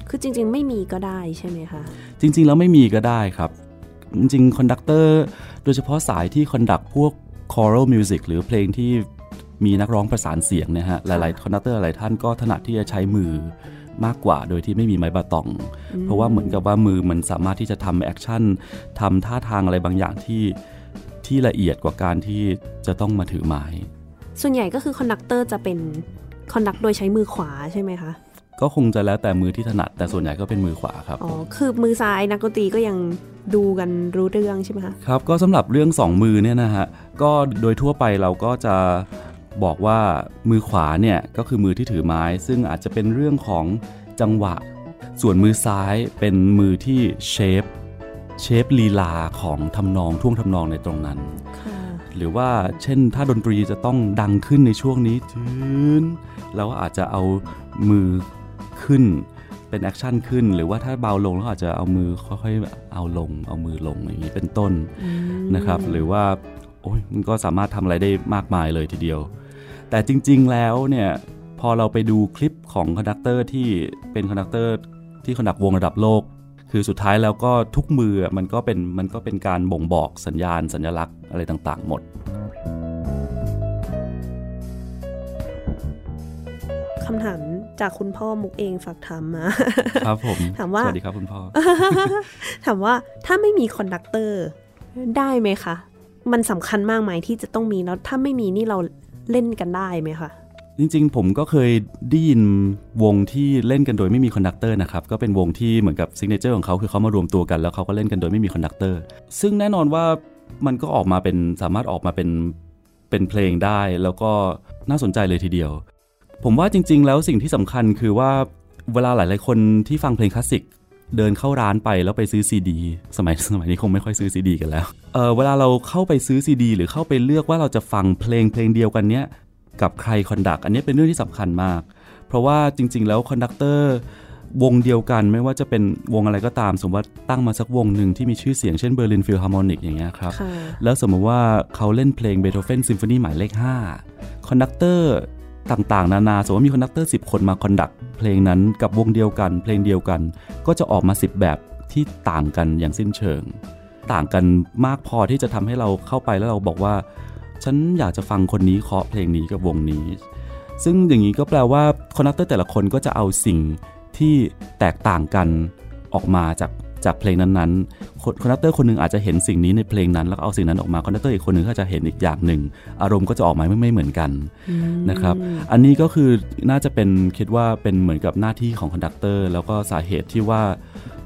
คือจริง ๆ ไม่มีก็ได้ใช่ไหมคะ จริง ๆ แล้วไม่มีก็ได้ครับ จริงๆคอนดักเตอร์โดยเฉพาะสายที่ conduct พวก choral music หรือเพลงที่ มีนักร้องประสานเสียงเนะฮะหลายๆคอนดักเตอร์หลายท่านก็ถนัดที่จะใช้มือมากกว่าโดยที่ไม่มีไม้บาตอง เพราะว่าเหมือนกับว่ามือมันสามารถที่จะทำ action ทำท่าทางอะไรบางอย่างที่ที่ละเอียดกว่าการที่จะต้องมาถือไม้ ส่วนใหญ่ก็คือคอนดักเตอร์จะเป็น conduct โดยใช้มือขวาใช่ไหมคะ ก็คงจะแล้วแต่มือที่ถนัด แต่ส่วนใหญ่ก็เป็นมือขวาครับ อ๋อ คือมือซ้ายนักดนตรีก็ยังดูกันรู้เรื่องใช่ไหมคะ ครับ ก็สำหรับเรื่องสองมือเนี่ยนะฮะ ก็โดยทั่วไปเราก็จะ บอกว่ามือขวาเนี่ยก็คือมือที่ถือไม้ ซึ่งอาจจะเป็นเรื่องของจังหวะ ส่วนมือซ้ายเป็นมือที่shape shape ลีลาของทำนองท่วงทำนองในตรงนั้นค่ะหรือว่าเช่นถ้าดนตรีจะต้องดังขึ้นในช่วงนี้ทืนเราก็อาจจะเอามือขึ้นเป็น action ขึ้น หรือว่าถ้าเบาลงเราอาจจะเอามือค่อยๆเอาลง เอามือลงอย่างนี้เป็นต้นอืมนะครับ หรือว่า โอ้ยมันก็สามารถทำอะไรได้มากมายเลยทีเดียว แต่จริงๆแล้วเนี่ยพอเราไปดูคลิปของคอนดักเตอร์ที่เป็นคอนดักเตอร์ที่ conduct วงระดับโลก คือสุดท้ายแล้วก็ทุกมือมันก็เป็นมันก็เป็นการบ่งบอกสัญญาณสัญลักษณ์อะไรต่างๆ หมดคำถามจากคุณพ่อมุกเองฝากถามมา ครับผม ถามว่า สวัสดีครับคุณพ่อ ถามว่าถ้าไม่มีคอนดักเตอร์ได้ไหมคะ มันสำคัญมากไหมที่จะต้องมีแล้วถ้าไม่มีนี่เราเล่นกันได้ไหมคะจริงๆ ผมก็เคยได้ยินวงที่เล่นกันโดยไม่มีคอนดักเตอร์นะครับก็เป็นวงที่เหมือนกับ signature ของเขาคือเขามารวมตัวกันแล้วเขาก็เล่นกันโดยไม่มีคอนดักเตอร์ซึ่งแน่นอนว่ามันก็ออกมาเป็นสามารถออกมาเป็นเป็นเพลงได้แล้วก็น่าสนใจเลยทีเดียว ผมว่าจริง ๆ แล้วสิ่งที่สำคัญคือว่าเวลาหลาย ๆ คนที่ฟังเพลงคลาสสิก เดินเข้าร้านไปแล้วไปซื้อซีดีสมัยสมัยนี้คงไม่ค่อยซื้อซีดีกันแล้วเออเวลาเราเข้าไปซื้อซีดีหรือเข้าไปเลือกว่าเราจะฟังเพลงเพลงเดียวกันเนี้ยกับใคร conduct อันนี้เป็นเรื่องที่สำคัญมาก เพราะว่าจริง ๆ แล้วคอนดักเตอร์วงเดียวกันไม่ว่าจะเป็นวงอะไรก็ตาม สมมติว่าตั้งมาสักวงหนึ่งที่มีชื่อเสียงเช่นเบอร์ลินฟิลฮาร์โมนิกอย่างเงี้ยครับค่ะแล้วสมมติว่าเขาเล่นเพลงเบโธเฟนซิมโฟนีหมายเลข5คอนดักเตอร์ต่างๆ นานา สมมติว่ามีคอนดักเตอร์10 คนมา conduct เพลงนั้นกับวงเดียวกัน เพลงเดียวกัน ก็จะออกมา 10 แบบที่ต่างกันอย่างสิ้นเชิง ต่างกันมากพอที่จะทำให้เราเข้าไปแล้วเราบอกว่า ฉันอยากจะฟังคนนี้เคาะเพลงนี้กับวงนี้ ซึ่งอย่างนี้ก็แปลว่าคอนดักเตอร์แต่ละคนก็จะเอาสิ่งที่แตกต่างกันออกมาจาก จากเพลงนั้นๆคอนดักเตอร์คนหนึ่งอาจจะเห็นสิ่งนี้ในเพลงนั้น แล้วเอาสิ่งนั้นออกมาคอนดักเตอร์อีกคนหนึ่งก็จะเห็นอีกอย่างหนึ่ง อารมณ์ก็จะออกมาไม่ไม่เหมือนกันนะครับอันนี้ก็คือน่าจะเป็นคิดว่าเป็นเหมือนกับหน้าที่ของคอนดักเตอร์แล้วก็สาเหตุที่ว่า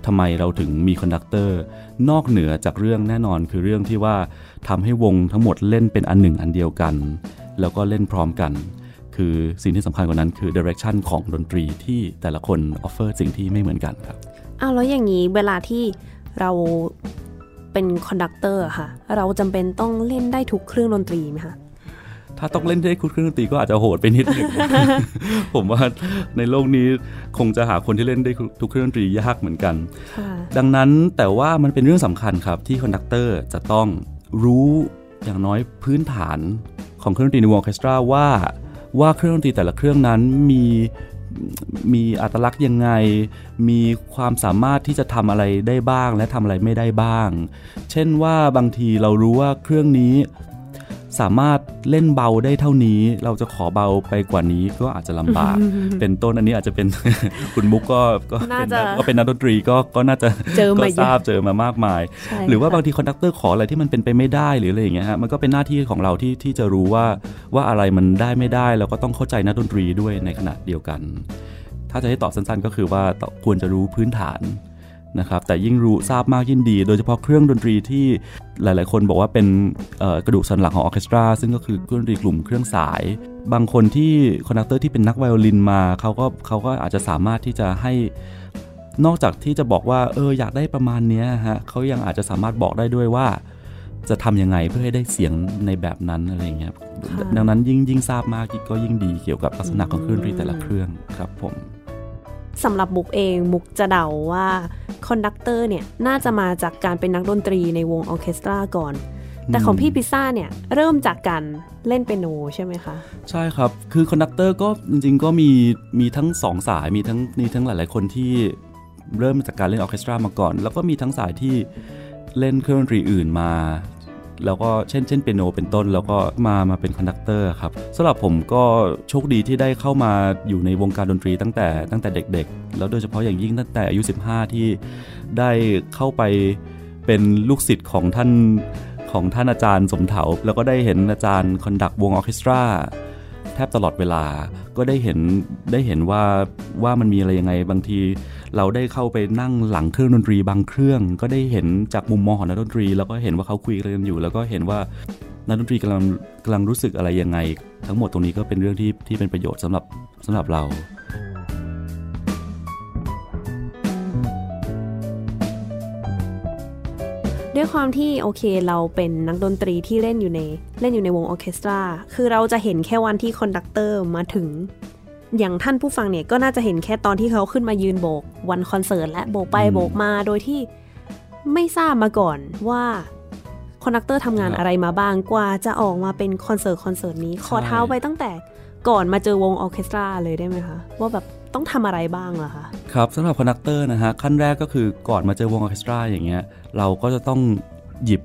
ทำไมเราถึงมีคอนดักเตอร์นอกเหนือจากเรื่องแน่นอนคือเรื่องที่ว่าทำให้วงทั้งหมดเล่นเป็นอันหนึ่งอันเดียวกัน แล้วก็เล่นพร้อมกัน คือสิ่งที่สำคัญกว่านั้นคือ direction ของดนตรีที่แต่ละคน offer สิ่งที่ไม่เหมือนกันครับ อ้าวแล้วอย่างนี้เวลาที่เราเป็นคอนดักเตอร์ค่ะ เราจำเป็นต้องเล่นได้ทุกเครื่องดนตรีไหมคะถ้าต้องเล่นได้ทุกเครื่องดนตรีก็อาจจะโหดไปนิดนึง ผมว่าในโลกนี้คงจะหาคนที่เล่นได้ทุกเครื่องดนตรียากเหมือนกัน ดังนั้นแต่ว่ามันเป็นเรื่องสำคัญครับที่คอนดักเตอร์จะต้องรู้อย่างน้อยพื้นฐานของเครื่องดนตรีในวงออเคสตราว่า ว่าเครื่องดนตรีแต่ละเครื่องนั้นมี มีอัตลักษณ์ยังไง มีความสามารถที่จะทำอะไรได้บ้าง และทำอะไรไม่ได้บ้าง เช่นว่าบางทีเรารู้ว่าเครื่องนี้ สามารถเล่นเบาได้เท่านี้ เราจะขอเบาไปกว่านี้ก็อาจจะลำบาก เป็นต้นอันนี้อาจจะเป็นคุณมุกก็ก็เป็นก็เป็นนักดนตรีก็ก็น่าจะก็ทราบเจอมามากมาย หรือว่าบางทีคอนดักเตอร์ขออะไรที่มันเป็นไปไม่ได้หรืออะไรอย่างเงี้ยฮะมันก็เป็นหน้าที่ของเราที่ที่จะรู้ว่าว่าอะไรมันได้ไม่ได้แล้วก็ต้องเข้าใจนักดนตรีด้วยในขณะเดียวกัน ถ้าจะให้ตอบสั้นๆ ก็คือว่าควรจะรู้พื้นฐาน นะครับแต่ยิ่งรู้ทราบมากยิ่งดี โดยเฉพาะเครื่องดนตรีที่หลาย ๆ คนบอกว่าเป็นกระดูกสันหลังของออเคสตรา ซึ่งก็คือเครื่องดนตรีกลุ่มเครื่องสาย บางคนที่คอนดักเตอร์ที่เป็นนักไวโอลินมาเขาก็เขาก็อาจจะสามารถที่จะให้นอกจากที่จะบอกว่าเอออยากได้ประมาณนี้ฮะเขายังอาจจะสามารถบอกได้ด้วยว่า จะทำยังไงเพื่อให้ได้เสียงในแบบนั้นอะไรเงี้ยดังนั้นยิ่งยิ่งทราบมากก็ยิ่งดีเกี่ยวกับลักษณะของเครื่องดนตรีแต่ละเครื่องครับผม สำหรับมุกเองมุกจะเดาว่าคอนดักเตอร์เนี่ยน่าจะมาจากการเป็นนักดนตรีในวงออเคสตราก่อน แต่ของพี่พิซซ่าเนี่ยเริ่มจากการเล่นเปียโนใช่ไหมคะ ใช่ครับ คือคอนดักเตอร์ก็จริงๆก็มีมีทั้งสองสายมีทั้งมีทั้งหลาย ๆ คนที่เริ่มจากการเล่นออเคสตรามาก่อน แล้วก็มีทั้งสายที่เล่นเครื่องดนตรีอื่นมา แล้วก็เช่นเช่นเปียโนเป็นต้น แล้วก็มามาเป็น conductor ครับสำหรับผมก็โชคดีที่ได้เข้ามาอยู่ในวงการดนตรีตั้งแต่ตั้งแต่เด็ก ๆ แล้วโดยเฉพาะอย่างยิ่งตั้งแต่อายุ 15 ที่ได้เข้าไปเป็นลูกศิษย์ของท่านของท่านอาจารย์สมเถาแล้วก็ได้เห็นอาจารย์ conduct วงออเคสตรา แทบตลอดเวลา ก็ได้เห็นได้เห็นว่าว่ามันมีอะไรยังไงบางที เราได้เข้าไปนั่งหลังเครื่องดนตรีบางเครื่อง ก็ได้เห็นจากมุมมองของนักดนตรี แล้วก็เห็นว่าเขาคุยกันอยู่ แล้วก็เห็นว่านักดนตรีกำลังกำลังรู้สึกอะไรยังไง ทั้งหมดตรงนี้ก็เป็นเรื่องที่ที่เป็นประโยชน์สำหรับสำหรับเรา ด้วยความที่โอเคเราเป็นนักดนตรีที่เล่นอยู่ในเล่นอยู่ในวงออเคสตรา คือเราจะเห็นแค่วันที่ conductor มาถึง อย่างท่านผู้ฟังเนี่ยก็น่าจะเห็นแค่ตอนที่เขาขึ้นมายืนโบก วันคอนเสิร์ตและโบกไปโบกมาโดยที่ไม่ทราบมาก่อนว่า conductor ทำงานอะไรมาบ้างกว่าจะออกมาเป็นคอนเสิร์ตคอนเสิร์ตนี้ขอเท้าไปตั้งแต่ก่อนมาเจอวงออเคสตราเลยได้ไหมคะว่าแบบ ต้องทำอะไรบ้างล่ะคะ ครับสำหรับ conductor นะฮะขั้นแรกก็คือก่อนมาเจอวงออเคสตราอย่างเงี้ยเราก็จะต้องหยิบ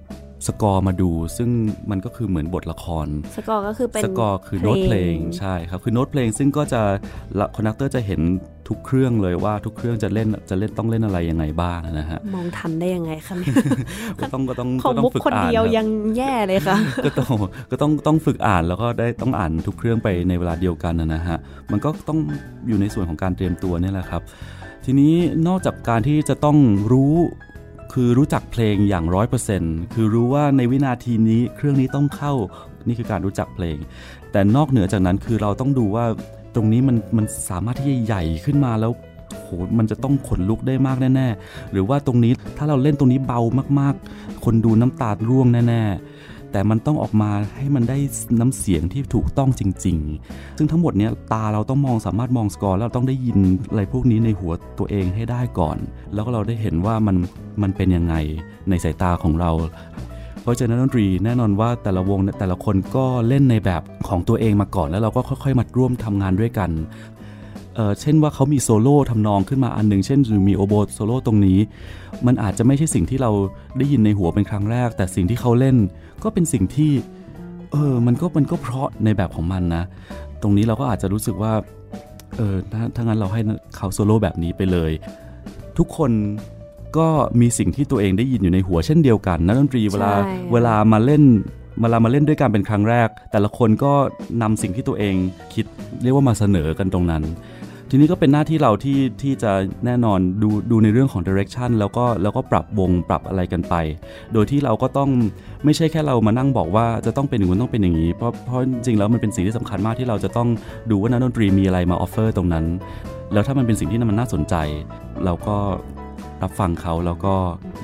สกอร์มาดูซึ่งมันก็คือเหมือนบทละคร สกอร์ก็คือเป็นสกอรคือโน้ตเพลงใช่ครับคือโน้ตเพลงซึ่งก็จะconductor จะเห็นทุกเครื่องเลยว่าทุกเครื่องจะเล่นจะเล่นต้องเล่นอะไรยังไงบ้างนะฮะมองทันได้ยังไงคะก็ต้องก็ต้องก็ต้องฝึกอ่านคนเดียวยังแย่เลยค่ะก็ต้องก็ต้องต้องฝึกอ่านแล้วก็ได้ต้องอ่านทุกเครื่องไปในเวลาเดียวกันนะฮะมันก็ต้องอยู่ในส่วนของการเตรียมตัวนี่แหละครับ ทีนี้นอกจากการที่จะต้องรู้ คือรู้จักเพลงอย่างร้อยเปอร์เซ็นต์คือรู้ว่าในวินาทีนี้เครื่องนี้ต้องเข้านี่คือการรู้จักเพลง แต่นอกเหนือจากนั้นคือเราต้องดูว่าตรงนี้มันมันสามารถที่จะใหญ่ขึ้นมาแล้วโหมันจะต้องขนลุกได้มากแน่ ๆ หรือว่าตรงนี้ถ้าเราเล่นตรงนี้เบามากๆ คนดูน้ำตาร่วงแน่ ๆ แต่มันต้องออกมาให้มันได้น้ำเสียงที่ถูกต้องจริง ๆ ซึ่งทั้งหมดเนี้ยตาเราต้องมองสามารถมองสกอร์แล้วต้องได้ยินอะไรพวกนี้ในหัวตัวเองให้ได้ก่อน แล้วก็เราได้เห็นว่ามันมันเป็นยังไงในสายตาของเราเพราะฉะนั้นดนตรีแน่นอนว่าแต่ละวงแต่ละคนก็เล่นในแบบของตัวเองมาก่อน แล้วเราก็ค่อยๆมาร่วมทำงานด้วยกันเช่นว่าเขามีโซโล่ทำนองขึ้นมาอันหนึ่งเช่นมีโอโบโซโล่ตรงนี้ มันอาจจะไม่ใช่สิ่งที่เราได้ยินในหัวเป็นครั้งแรก แต่สิ่งที่เขาเล่น ก็เป็นสิ่งที่เออมันก็มันก็เพราะในแบบของมันนะ ตรงนี้เราก็อาจจะรู้สึกว่าเออถ้าถ้างั้นเราให้เขาโซโล่แบบนี้ไปเลย ทุกคนก็มีสิ่งที่ตัวเองได้ยินอยู่ในหัวเช่นเดียวกันนักดนตรีเวลาใช่เวลามาเล่นเวลามาเล่นด้วยกันเป็นครั้งแรก แต่ละคนก็นำสิ่งที่ตัวเองคิดเรียกว่ามาเสนอกันตรงนั้น ทีนี้ก็เป็นหน้าที่เราที่ที่จะแน่นอนดูดูในเรื่องของ direction แล้วก็แล้วก็ปรับวงปรับอะไรกันไป โดยที่เราก็ต้องไม่ใช่แค่เรามานั่งบอกว่าจะต้องเป็นอย่างนู้นต้องเป็นอย่างนี้ เพราะเพราะจริงแล้วมันเป็นสิ่งที่สำคัญมากที่เราจะต้องดูว่านักดนตรีมีอะไรมา offer ตรงนั้น แล้วถ้ามันเป็นสิ่งที่มันน่าสนใจ เราก็รับฟังเขาแล้วก็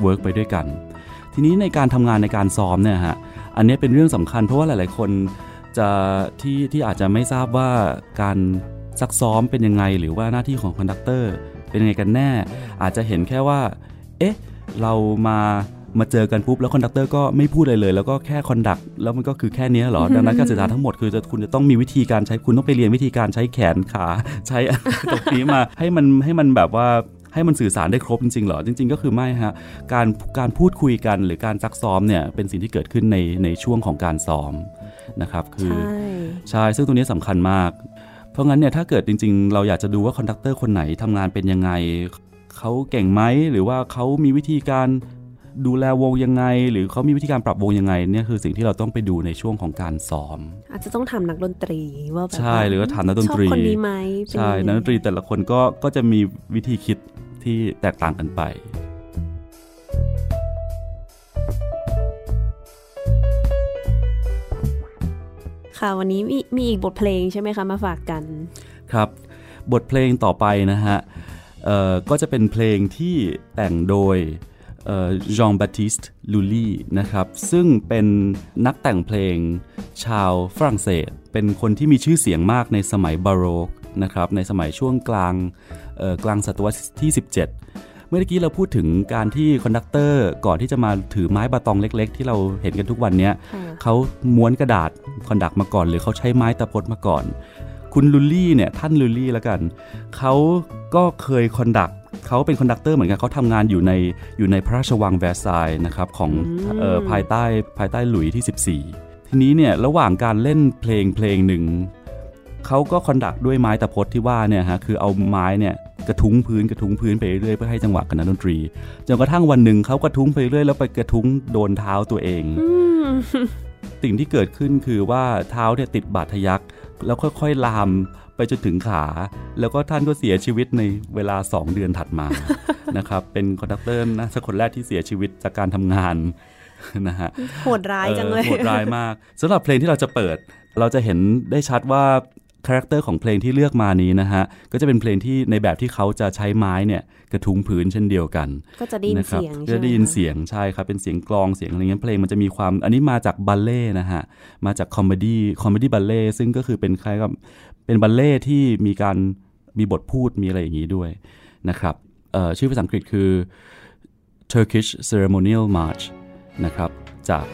work ไปด้วยกัน ทีนี้ในการทำงานในการซ้อมเนี่ยฮะอันนี้เป็นเรื่องสำคัญเพราะว่าหลาย ๆ คนจะที่ที่อาจจะไม่ทราบว่าการ ซักซ้อมเป็นยังไง หรือว่าหน้าที่ของ conductor เป็นยังไงกันแน่ อาจจะเห็นแค่ว่า เอ๊ะ เรามามาเจอกันปุ๊บแล้ว conductor ก็ไม่พูดอะไรเลย แล้วก็แค่ conduct แล้วมันก็คือแค่เนี้ยเหรอ ดังนั้นการสื่อสารทั้งหมดคือจะคุณจะต้องมีวิธีการใช้คุณต้องไปเรียนวิธีการใช้แขนขาใช้ตรงนี้มาให้มันให้มันแบบว่าให้มันสื่อสารได้ครบจริงๆเหรอ จริง ๆ ก็คือไม่ฮะการการพูดคุยกันหรือการซักซ้อมเนี่ยเป็นสิ่งที่เกิดขึ้นในในช่วงของการซ้อมนะครับคือใช่ใช่ซึ่งตรงนี้สำคัญมาก เพราะงั้นเนี่ยถ้าเกิดจริง ๆ เราอยากจะดูว่า conductor คนไหนทำงานเป็นยังไงเขาเก่งไหมหรือว่าเขามีวิธีการดูแลวงยังไง หรือเขามีวิธีการปรับวงยังไงเนี่ยคือสิ่งที่เราต้องไปดูในช่วงของการซ้อม อาจจะต้องถามนักดนตรีว่าแบบใช่หรือว่าถามนักดนตรีชอบคนนี้ไหมเป็นใช่ยังไงนักดนตรีแต่ละคนก็ก็จะมีวิธีคิดที่แตกต่างกันไป ค่ะวันนี้มีมีอีกบทเพลงใช่ไหมคะมาฝากกัน ครับ บทเพลงต่อไปนะฮะก็จะเป็นเพลงที่แต่งโดยจองบัติสต์ลูลี่นะครับซึ่งเป็นนักแต่งเพลงชาวฝรั่งเศส เป็นคนที่มีชื่อเสียงมากในสมัยบาโรกนะครับในสมัยช่วงกลางกลางศตวรรษที่ 17 เมื่อกี้เราพูดถึงการที่ conductor ก่อนที่จะมาถือไม้ baton เล็ก ๆ ที่เราเห็นกันทุกวันเนี้ยค่ะเขาม้วนกระดาษ conduct มาก่อน หรือเขาใช้ไม้ตะพดมาก่อน คุณลุลลี่เนี่ยท่านลุลลี่แล้วกันเขาก็เคย conductเขาเป็น conductor เหมือนกันเขาทำงานอยู่ในอยู่ในพระราชวังแวร์ซายน์นะครับของอืมเออภายใต้ภายใต้หลุยส์ที่ 14 ทีนี้เนี่ยระหว่างการเล่นเพลงเพลงหนึ่งเขาก็ conduct ด้วยไม้ตะพดที่ว่าเนี่ยฮะคือเอาไม้เนี่ย กระทุ้งพื้นกระทุ้งพื้นไปเรื่อยๆเพื่อให้จังหวะกับนักดนตรีจนกระทั่งวันหนึ่งเขากระทุ้งไปเรื่อยแล้วไปกระทุ้งโดนเท้าตัวเองอืมสิ่งที่เกิดขึ้นคือว่าเท้าเนี่ยติดบาดทะยักแล้วค่อยๆลามไปจนถึงขา แล้วก็ท่านก็เสียชีวิตในเวลา 2 เดือนถัดมานะครับเป็น conductor นะคนแรกที่เสียชีวิตจากการทำงานนะฮะโหดร้ายจังเลยอ๋อโหดร้ายมากสำหรับเพลงที่เราจะเปิด เราจะเห็นได้ชัดว่า character ของเพลงที่เลือกมานี้นะฮะ ก็จะเป็นเพลงที่ในแบบที่เขาจะใช้ไม้เนี่ยกระทุ้งพื้นเช่นเดียวกัน ก็จะได้ยินนะครับเสียงจะใช่ไหมได้ยินค่ะเสียงใช่ครับ เป็นเสียงกลองเสียงอะไรเงี้ยเพลงมันจะมีความอันนี้มาจากบัลเลต์นะฮะ มาจาก comedy comedy ballet ซึ่งก็คือเป็นคล้ายกับเป็นบัลเลต์ที่มีการมีบทพูดมีอะไรอย่างนี้ด้วยนะครับเอ่อชื่อภาษาอังกฤษคือ Turkish Ceremonial March นะครับจาก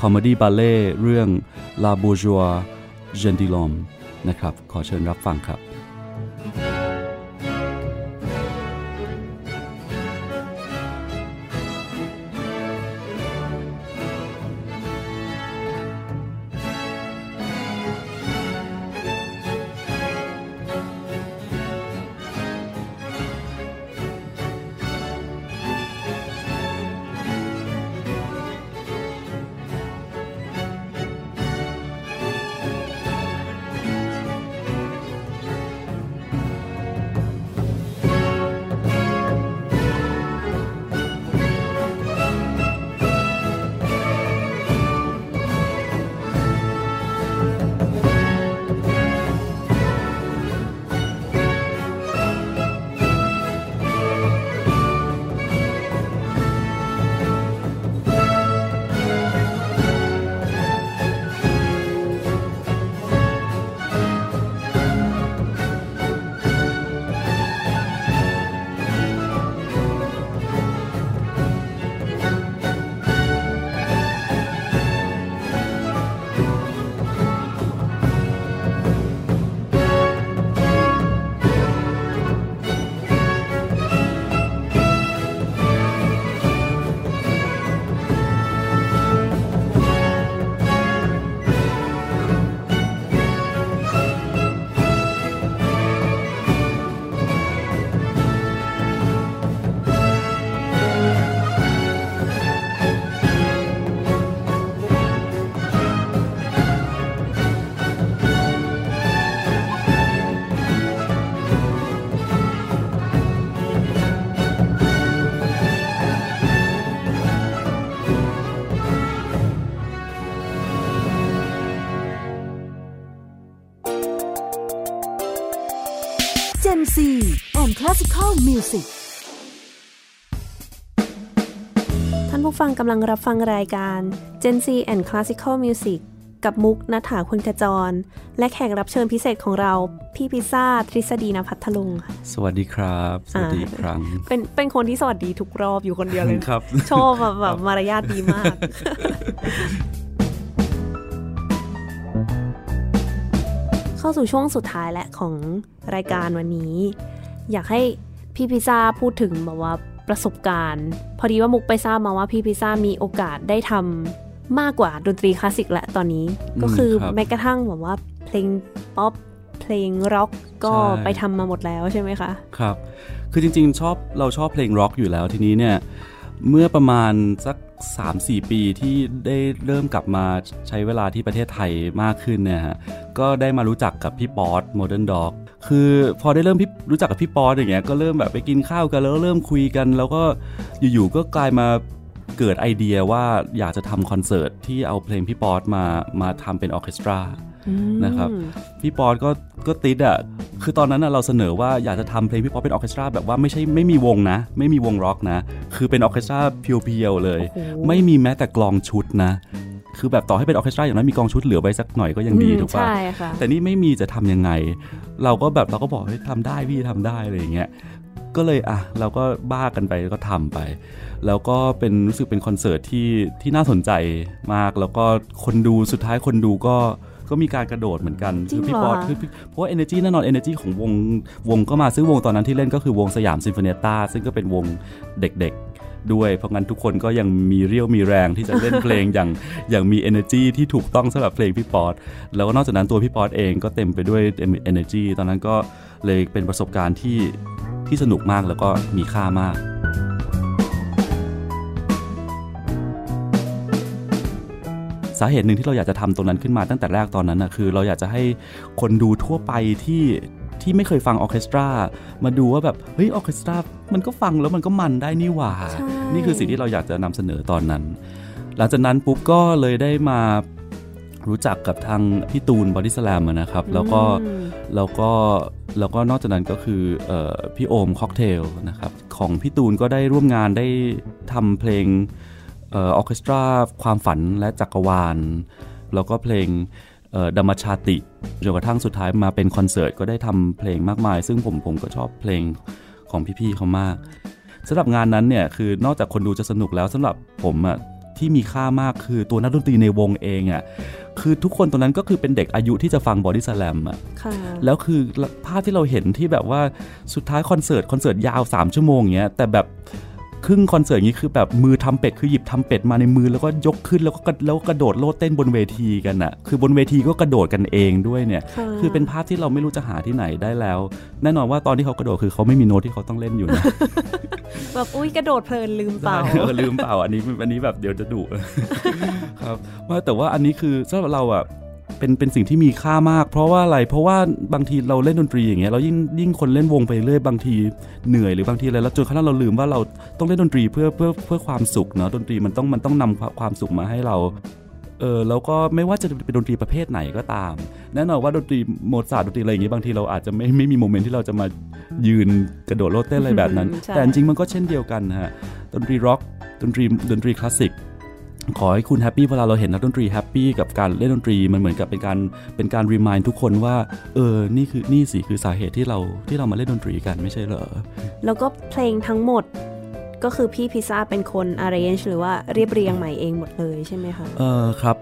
คอมเมดี้บัลเล่เรื่อง La Bourgeois Gentilom นะครับ ขอเชิญรับฟังครับ Classical Music ท่านผู้ฟังกำลังรับฟังรายการ Gen Z and Classical Music กับมุกนัฐาคุณขจร และแขกรับเชิญพิเศษของเรา พี่พิซซ่าทฤษฎีนภัทรลุงค่ะ สวัสดีครับ สวัสดีอีกครั้ง เป็นเป็นคนที่สวัสดีทุกรอบอยู่คนเดียวเลยครับ ชอบแบบแบบมารยาทดีมาก เข้าสู่ช่วงสุดท้ายและของรายการวันนี้ อยากให้พี่พิซซ่าพูดถึงแบบว่าประสบการณ์ พอดีว่ามุกไปทราบมาว่าพี่พิซซ่ามีโอกาสได้ทำมากกว่าดนตรีคลาสสิกแหละตอนนี้ ก็คือครับแม้กระทั่งแบบว่าเพลงป๊อปเพลงร็อกก็ใช่ไปทำมาหมดแล้วใช่ไหมคะครับ คือจริงๆชอบเราชอบเพลงร็อกอยู่แล้วทีนี้เนี่ยเมื่อประมาณสัก 3-4 ปีที่ได้เริ่มกลับมาใช้เวลาที่ประเทศไทยมากขึ้นเนี่ยฮะก็ได้มารู้จักกับพี่ป๊อต Modern Dog คือพอได้เริ่มพี่รู้จักกับพี่ป๊อตอย่างเงี้ยก็เริ่มแบบไปกินข้าวกันแล้วเริ่มคุยกัน แล้วก็อยู่ๆก็กลายมาเกิดไอเดียว่าอยากจะทำคอนเสิร์ตที่เอาเพลงพี่ป๊อตมามาทำเป็นออร์เคสตรานะครับพี่ป๊อตก็ก็ติดอะคือตอนนั้นน่ะเราเสนอว่าอยากจะทำเพลงพี่ป๊อตเป็นออร์เคสตราแบบว่าไม่ใช่ไม่มีวงนะ ไม่มีวงร็อกนะ คือเป็นออร์เคสตรา pure ๆเลยโอ้โหไม่มีแม้แต่กลองชุดนะ คือแบบต่อให้เป็นออร์เคสตราอย่างนั้นมีกลองชุดเหลือไว้สักหน่อยก็ยังดีอืมถูกปะใช่ค่ะแต่นี่ไม่มีจะทำยังไง เราก็แบบเราก็บอกเฮ้ยทำได้พี่ทำได้อะไรอย่างเงี้ยก็เลยอะเราก็บ้ากันไปก็ทำไป แล้วก็เป็นรู้สึกเป็นคอนเสิร์ตที่ที่น่าสนใจมาก แล้วก็คนดูสุดท้ายคนดูก็ก็มีการกระโดดเหมือนกันจริงคืพี่เหรอป๊อดคือพี่เพราะว่า energy แน่นอน energy ของวงวงก็มาซึ่งวงตอนนั้นที่เล่นก็คือวงสยามซิมโฟเนียต้าซึ่งก็เป็นวงเด็กๆ ด้วย เพราะงั้นทุกคนก็ยังมีเรี่ยวมีแรงที่จะเล่นเพลงอย่างอย่างมี energy ที่ถูกต้องสำหรับเพลงพี่ป๊อตแล้วก็นอกจากนั้นตัวพี่ป๊อตเองก็เต็มไปด้วย energy ตอนนั้นก็เลยเป็นประสบการณ์ที่ที่สนุกมากแล้วก็มีค่ามากสาเหตุหนึ่งที่เราอยากจะทำตรงนั้นขึ้นมาตั้งแต่แรกตอนนั้นนะคือเราอยากจะให้คนดูทั่วไปที่ ที่ไม่เคยฟังออร์เคสตรา มาดูว่าแบบ เฮ้ยออร์เคสตรา มันก็ฟังแล้วมันก็มันได้นี่หว่าใช่นี่คือสิ่งที่เราอยากจะนำเสนอตอนนั้น หลังจากนั้นปุ๊บก็เลยได้มารู้จักกับทางพี่ตูนบอดี้สแลมนะครับ แล้วก็อืมแล้วก็แล้วก็นอกจากนั้นก็คือเออพี่โอมค็อกเทลนะครับ ของพี่ตูนก็ได้ร่วมงานได้ทำเพลงเอออร์เคสตราความฝันและจักรวาล แล้วก็เพลงเอ่อ ดัมมชาติจนกระทั่งสุดท้ายมาเป็นคอนเสิร์ตก็ได้ทำเพลงมากมาย ซึ่งผมผมก็ชอบเพลงของพี่ๆเขามากสำหรับงานนั้นเนี่ยคือนอกจากคนดูจะสนุกแล้วสำหรับผมอะที่มีค่ามากคือตัวนักดนตรีในวงเองอะคือทุกคนตรงนั้นก็คือเป็นเด็กอายุที่จะฟังบอดี้สแลมอะค่ะแล้วคือภาพที่เราเห็นที่แบบว่าสุดท้ายคอนเสิร์ตคอนเสิร์ตยาว 3 ชั่วโมงอย่างเงี้ยแต่แบบ ครึ่งคอนเสิร์ตนี้คือแบบมือทำเป็ดคือหยิบทำเป็ดมาในมือแล้วก็ยกขึ้นแล้วก็กระแล้วก็กระโดดโลดเต้นบนเวทีกันอะคือบนเวทีก็กระโดดกันเองด้วยเนี่ยค่ะคือเป็นภาพที่เราไม่รู้จะหาที่ไหนได้แล้ว แน่นอนว่าตอนที่เขากระโดดคือเขาไม่มีโน้ตที่เขาต้องเล่นอยู่นะแบบอุ้ยกระโดดเพลินลืมเปล่าเออลืมเปล่าอันนี้อันนี้แบบเดี๋ยวจะดุครับว่าแต่ว่าอันนี้คือสำหรับเราอะ เป็นเป็นสิ่งที่มีค่ามาก เพราะว่าอะไรเพราะว่าบางทีเราเล่นดนตรีอย่างเงี้ยเรายิ่งยิ่งคนเล่นวงไปเรื่อยบางทีเหนื่อยหรือบางทีอะไรแล้วจนกระทั่งเราลืมว่าเราต้องเล่นดนตรีเพื่อเพื่อเพื่อความสุขเนาะดนตรีมันต้องมันต้องนำความความสุขมาให้เราเออแล้วก็ไม่ว่าจะเป็นดนตรีประเภทไหนก็ตามแน่นอนว่าดนตรีโมซาร์ทดนตรีอะไรอย่างเงี้ยบางทีเราอาจจะไม่ไม่มี moment ที่เราจะมายืนกระโดดโลดเต้นอะไรแบบนั้นใช่แต่จริงๆมันก็เช่นเดียวกันนะฮะดนตรีร็อกดนตรีดนตรีคลาสสิก ขอให้คุณ happy เวลาเราเห็นนักดนตรี happy กับการเล่นดนตรีมันเหมือนกับเป็นการเป็นการ remind ทุกคนว่าเออนี่คือนี่สิคือสาเหตุที่เราที่เรามาเล่นดนตรีกันไม่ใช่เหรอ แล้วก็เพลงทั้งหมดก็คือพี่พิซซ่าเป็นคน arrange หรือว่าเรียบเรียงใหม่เองหมดเลยใช่ไหมคะ เออครับ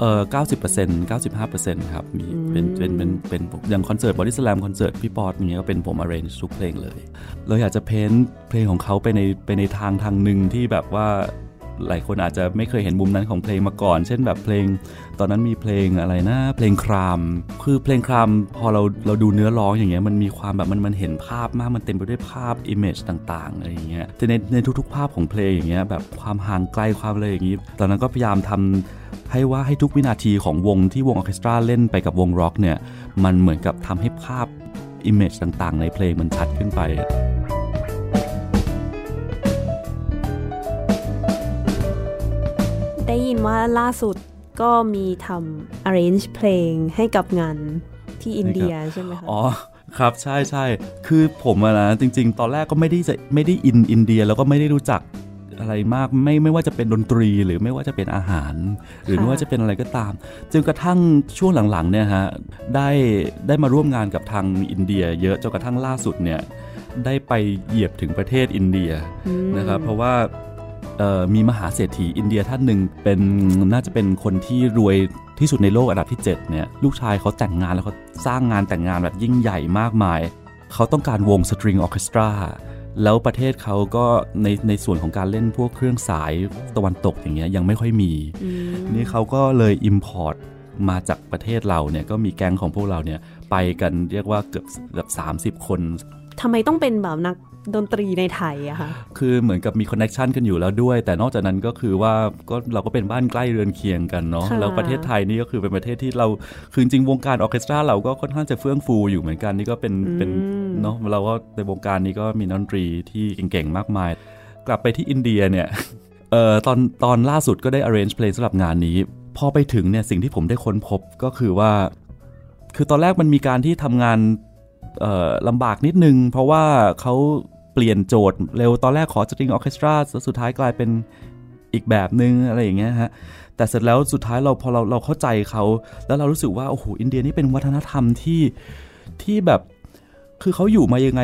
เออเก้าสิบเปอร์เซ็นต์เก้าสิบห้าเปอร์เซ็นต์ครับ มีเป็นเป็นเป็นเป็นอย่างคอนเสิร์ตบอดี้สแลมคอนเสิร์ตพี่ป๊อดอย่างเงี้ยก็เป็นผม arrange ทุกเพลงเลย เราอยากจะ paint เพลงของเขาไปในไปในทางทางหนึ่งที่แบบว่า หลายคนอาจจะไม่เคยเห็นมุมนั้นของเพลงมาก่อน เช่นแบบเพลง ตอนนั้นมีเพลงอะไรนะ เพลงคราม คือเพลงครามพอเราเราดูเนื้อร้องอย่างเงี้ยมันมีความแบบมันมันเห็นภาพมากมันเต็มไปด้วยภาพ image ต่างๆอะไรอย่างเงี้ยแต่ในในทุกๆ ภาพของเพลงอย่างเงี้ยแบบความห่างไกลความอะไรอย่างงี้ ตอนนั้นก็พยายามทำให้ว่าให้ทุกวินาทีของวงที่วงออร์เคสตราเล่นไปกับวงร็อกเนี่ยมันเหมือนกับทำให้ภาพ image ต่างๆ ในเพลงมันชัดขึ้นไป ได้ยินว่าล่าสุดก็มีทำ arrange เพลงให้กับงานที่อินเดียใช่ไหมคะอ๋อครับใช่ใช่คือผมอะนะจริง ๆ ตอนแรกก็ไม่ได้จะไม่ได้อินอินเดียแล้วก็ไม่ได้รู้จักอะไรมากไม่ไม่ว่าจะเป็นดนตรีหรือไม่ว่าจะเป็นอาหาร หรือไม่ว่าจะเป็นอะไรก็ตามจนกระทั่งช่วงหลังๆเนี่ยฮะได้ได้มาร่วมงานกับทางอินเดีย เยอะจนกระทั่งล่าสุดเนี่ยได้ไปเหยียบถึงประเทศอินเดียนะครับเพราะว่า มีมหาเศรษฐีอินเดียท่านหนึ่งเป็นน่าจะเป็นคนที่รวยที่สุดในโลกอันดับที่ 7 เนี่ย ลูกชายเขาแต่งงานแล้วเขาสร้างงานแต่งงานแบบยิ่งใหญ่มากมาย เขาต้องการวงสตริงออเคสตราแล้วประเทศเขาก็ในในส่วนของการเล่นพวกเครื่องสายตะวันตกอย่างเงี้ยยังไม่ค่อยมี นี่เขาก็เลย Import มาจากประเทศเราเนี่ยก็มีแก๊งของพวกเราเนี่ยไปกันเรียกว่าเกือบเกือบ30คนทำไมต้องเป็นแบบนัก ดนตรีในไทยอะคะคือเหมือนกับมีคอนเน็ชันกันอยู่แล้วด้วย แต่นอกจากนั้นก็คือว่าก็เราก็เป็นบ้านใกล้เรือนเคียงกันเนาะแล้วประเทศไทยนี่ก็คือเป็นประเทศที่เราคือจริงวงการออเคสตราเราก็ค่อนข้างจะเฟื่องฟูอยู่เหมือนกันนี่ก็เป็นเป็นเนาะเราก็ในวงการนี้ก็มีดนตรีที่เก่งๆมากมาย กลับไปที่อินเดียเนี่ยเอ่อตอนตอนล่าสุดก็ได้ arrange เพลงสำหรับงานนี้ พอไปถึงเนี่ยสิ่งที่ผมได้ค้นพบก็คือว่า คือตอนแรกมันมีการที่ทำงานลำบากนิดนึง เพราะว่าเขา เปลี่ยนโจทย์เร็วตอนแรกขอสตริงออเคสตราสุดท้ายกลายเป็นอีกแบบนึงอะไรอย่างเงี้ยฮะแต่เสร็จแล้วสุดท้ายเราพอเราเราเข้าใจเขาแล้วเรารู้สึกว่าโอ้โหอินเดียนี่เป็นวัฒนธรรมที่ที่แบบคือเขาอยู่มายังไง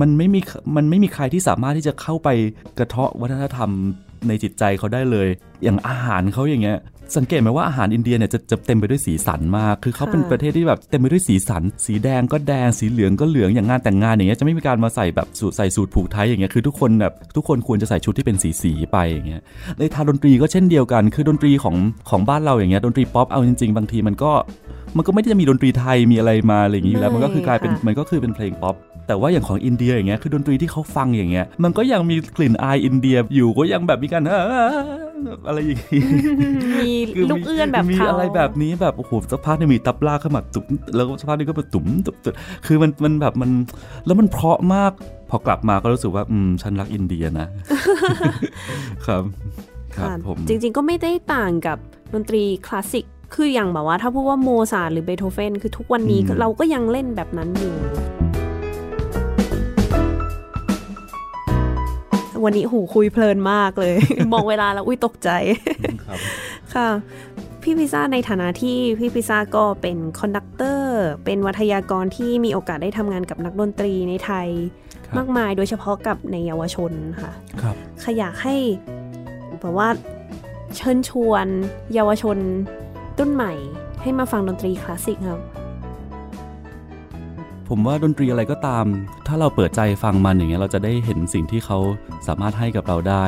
มันไม่มีมันไม่มีใครที่สามารถที่จะเข้าไปกระเทาะวัฒนธรรม ในจิตใจเขาได้เลย อย่างอาหารเขาอย่างเงี้ยสังเกตไหมว่าอาหารอินเดียเนี่ยจะจะเต็มไปด้วยสีสันมาก คือเขาเป็นประเทศที่แบบเต็มไปด้วยสีสัน สีแดงก็แดง สีเหลืองก็เหลือง อย่างงานแต่งงานอย่างเงี้ยจะไม่มีการมาใส่แบบสูทใส่สูทผูกไทอย่างเงี้ย คือทุกคนแบบทุกคนควรจะใส่ชุดที่เป็นสีสีไปอย่างเงี้ย ในทางดนตรีก็เช่นเดียวกัน คือดนตรีของของบ้านเราอย่างเงี้ย ดนตรีป๊อปเอาจริง ๆ บางทีมันก็ มันก็ไม่ได้จะมีดนตรีไทยมีอะไรมาอะไรอย่างงี้อยู่แล้วมันก็คือกลายเป็นมันก็คือเป็นเพลงป๊อปแต่ว่าอย่างของอินเดียอย่างเงี้ยคือดนตรีที่เขาฟังอย่างเงี้ยมันก็ยังมีกลิ่นอายอินเดียอยู่ก็ยังแบบมีการอะไรอย่างงี้มีลูกเอื้อนแบบมีอะไรแบบนี้แบบโอ้โหสักพักนึงมีตับลาเข้ามาตุ้มแล้วสักพักนึงก็แบบตุ้มตุ้มคือมันมันแบบมันแล้วมันเพราะมากพอกลับมาก็รู้สึกว่าอืมฉันรักอินเดียนะ ครับ ครับผมจริง ๆ ก็ไม่ได้ต่างกับดนตรีคลาสสิก คืออย่างแบบว่า ถ้าพูดว่าโมซาร์หรือเบโธเฟนคือทุกวันนี้เราก็ยังเล่นแบบนั้นอยู่วันนี้มุกคุยเพลินมากเลย มองเวลาแล้วอุ้ยตกใจค่ะ พี่พิซซ่าในฐานะที่พี่พิซซ่าก็เป็น conductor เป็นวาทยกรที่มีโอกาสได้ทำงานกับนักดนตรีในไทย มากมายโดยเฉพาะกับในเยาวชนค่ะครับก็อยากให้แบบว่าเชิญชวนเยาวชน รุ่นใหม่ ให้มาฟังดนตรีคลาสสิกครับ ผมว่าดนตรีอะไรก็ตาม ถ้าเราเปิดใจฟังมันอย่างเงี้ยเราจะได้เห็นสิ่งที่เขาสามารถให้กับเราได้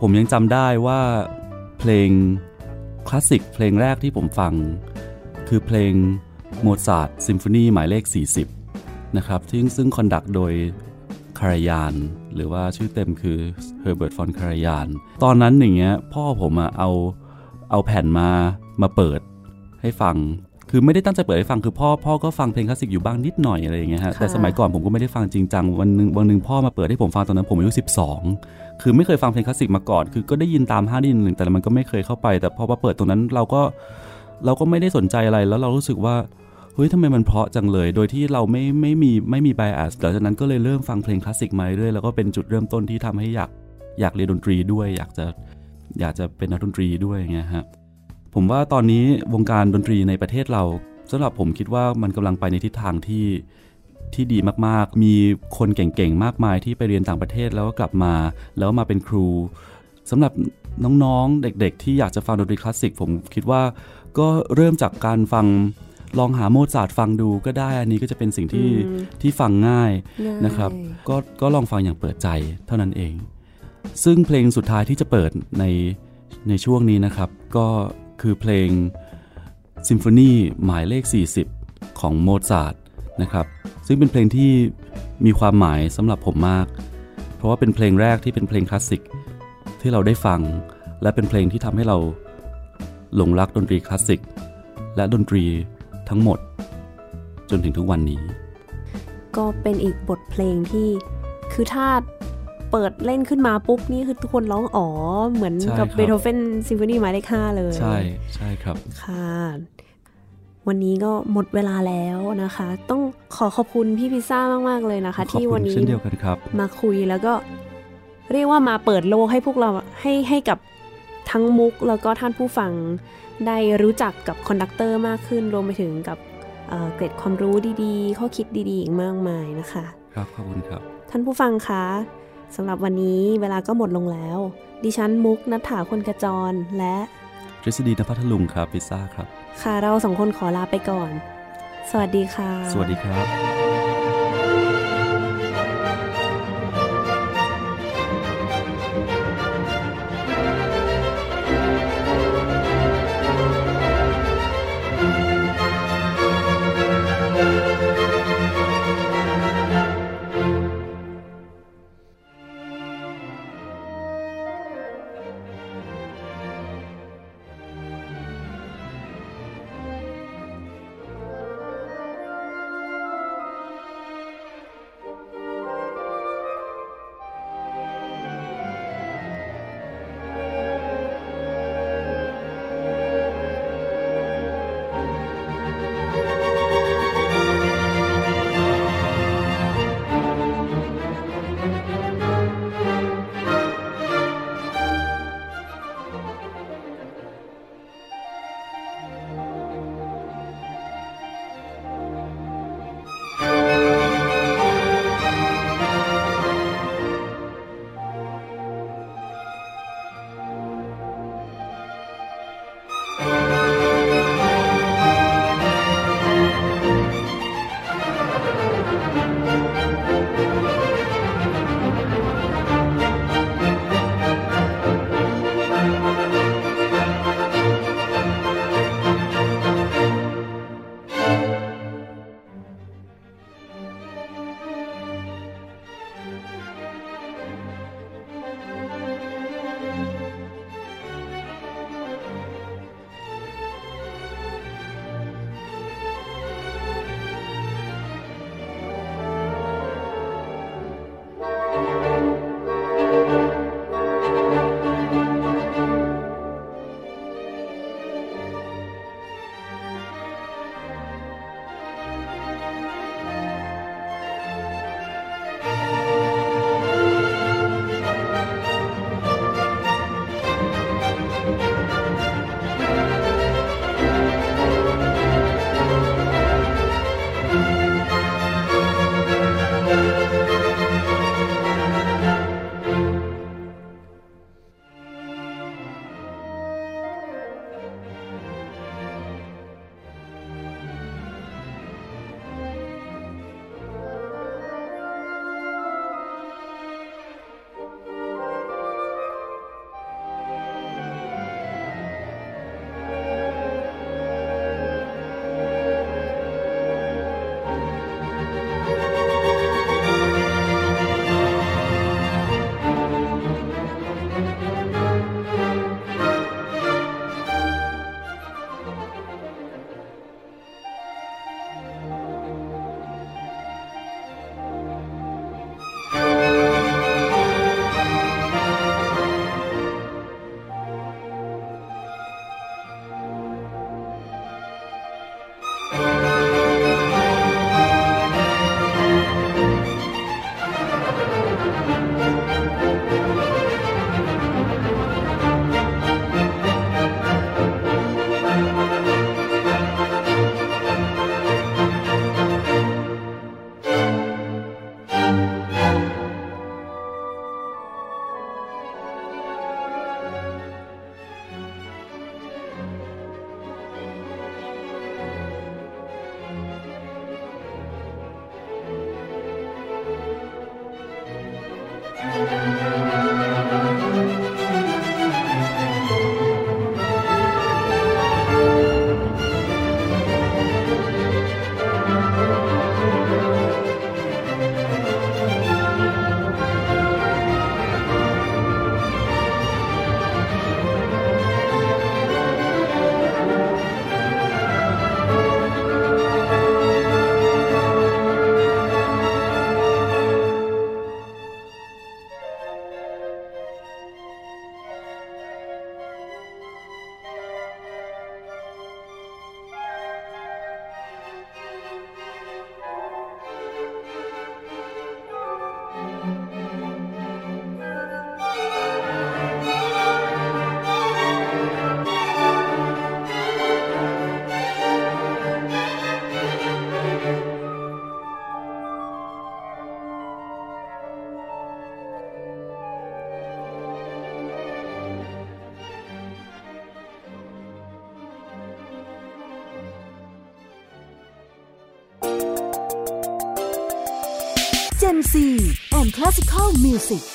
ผมยังจำได้ว่าเพลงคลาสสิกเพลงแรกที่ผมฟัง คือเพลงโมซาร์ทซิมโฟนีหมายเลข 40 นะครับซึ่งซึ่ง conduct โดยคารยาน หรือว่าชื่อเต็มคือเฮอร์เบิร์ตฟอนคารยาน ตอนนั้นอย่างเงี้ยพ่อผมอะเอาเอาแผ่นมา มาเปิดให้ฟัง คือไม่ได้ตั้งใจเปิดให้ฟังคือพ่อพ่อก็ฟังเพลงคลาสสิกอยู่บ้างนิดหน่อยอะไรอย่างเงี้ยฮะแต่สมัยก่อนผมก็ไม่ได้ฟังจริงจังวันนึงวันนึงพ่อมาเปิดให้ผมฟังตอนนั้นผมอายุสิบสองคือไม่เคยฟังเพลงคลาสสิกมาก่อน คือก็ได้ยินตามห้าดินหนึ่งแต่มันก็ไม่เคยเข้าไป แต่พอมาเปิดตรงนั้นเราก็เราก็ไม่ได้สนใจอะไรแล้วเรารู้สึกว่าเฮ้ยทำไมมันเพราะจังเลย โดยที่เราไม่ไม่มีไม่มีไบแอสหลังจากนั้นก็เลยเริ่มฟังเพลงคลาสสิกมาเรื่อยแล้วก็เป็นจุดเริ่มต้นที่ทำให้อยากอยากเรียนดนตรีด้วย อยากจะอยากจะเป็นนักดนตรีด้วยอย่างเงี้ยฮะ ผมว่าตอนนี้วงการดนตรีในประเทศเราสำหรับผมคิดว่ามันกำลังไปในทิศทางที่ที่ดีมากๆ มีคนเก่งๆ มากมายที่ไปเรียนต่างประเทศแล้วก็กลับมา แล้วมาเป็นครูสำหรับน้องๆ เด็กๆ ที่อยากจะฟังดนตรีคลาสสิกผมคิดว่าก็เริ่มจากการฟังลองหาโมซาร์ทฟังดูก็ได้ อันนี้ก็จะเป็นสิ่งที่ที่ฟังง่ายนะครับ ก็ก็ลองฟังอย่างเปิดใจเท่านั้นเอง ซึ่งเพลงสุดท้ายที่จะเปิดในในช่วงนี้นะครับ ก็ คือเพลงซิมโฟนีหมายเลข 40 ของโมซาร์ทนะครับ ซึ่งเป็นเพลงที่มีความหมายสำหรับผมมาก เพราะว่าเป็นเพลงแรกที่เป็นเพลงคลาสสิกที่เราได้ฟัง และเป็นเพลงที่ทำให้เราหลงรักดนตรีคลาสสิกและดนตรีทั้งหมด จนถึงทุกวันนี้ ก็เป็นอีกบทเพลงที่คือถ้า เปิดเล่นขึ้นมาปุ๊บนี่คือทุกคนร้องอ๋อ เหมือนกับเบโธเฟนซิมโฟนีหมายเลขห้าเลย ใช่ใช่ครับ ค่ะ วันนี้ก็หมดเวลาแล้วนะคะ ต้องขอขอบคุณพี่พิซซ่ามาก ๆ เลยนะคะขอบที่คุวัณนนี้เช่นเดียวกันครับมาคุยแล้วก็เรียกว่ามาเปิดโลกให้พวกเราให้ให้กับทั้งมุกแล้วก็ท่านผู้ฟังได้รู้จักกับ conductor มากขึ้นรวมไปถึงกับเอ่อเกร็ดความรู้ดีๆ ข้อคิดดีๆ อีกมากมายนะคะ ครับขอบคุณครับ ท่านผู้ฟังคะ สำหรับวันนี้เวลาก็หมดลงแล้ว ดิฉันมุกนัฐถาคนกระจรและทฤษฎี ณ พัทลุงครับพิซซ่าครับ ค่ะเราสองคนขอลาไปก่อน สวัสดีค่ะ สวัสดีครับ「Music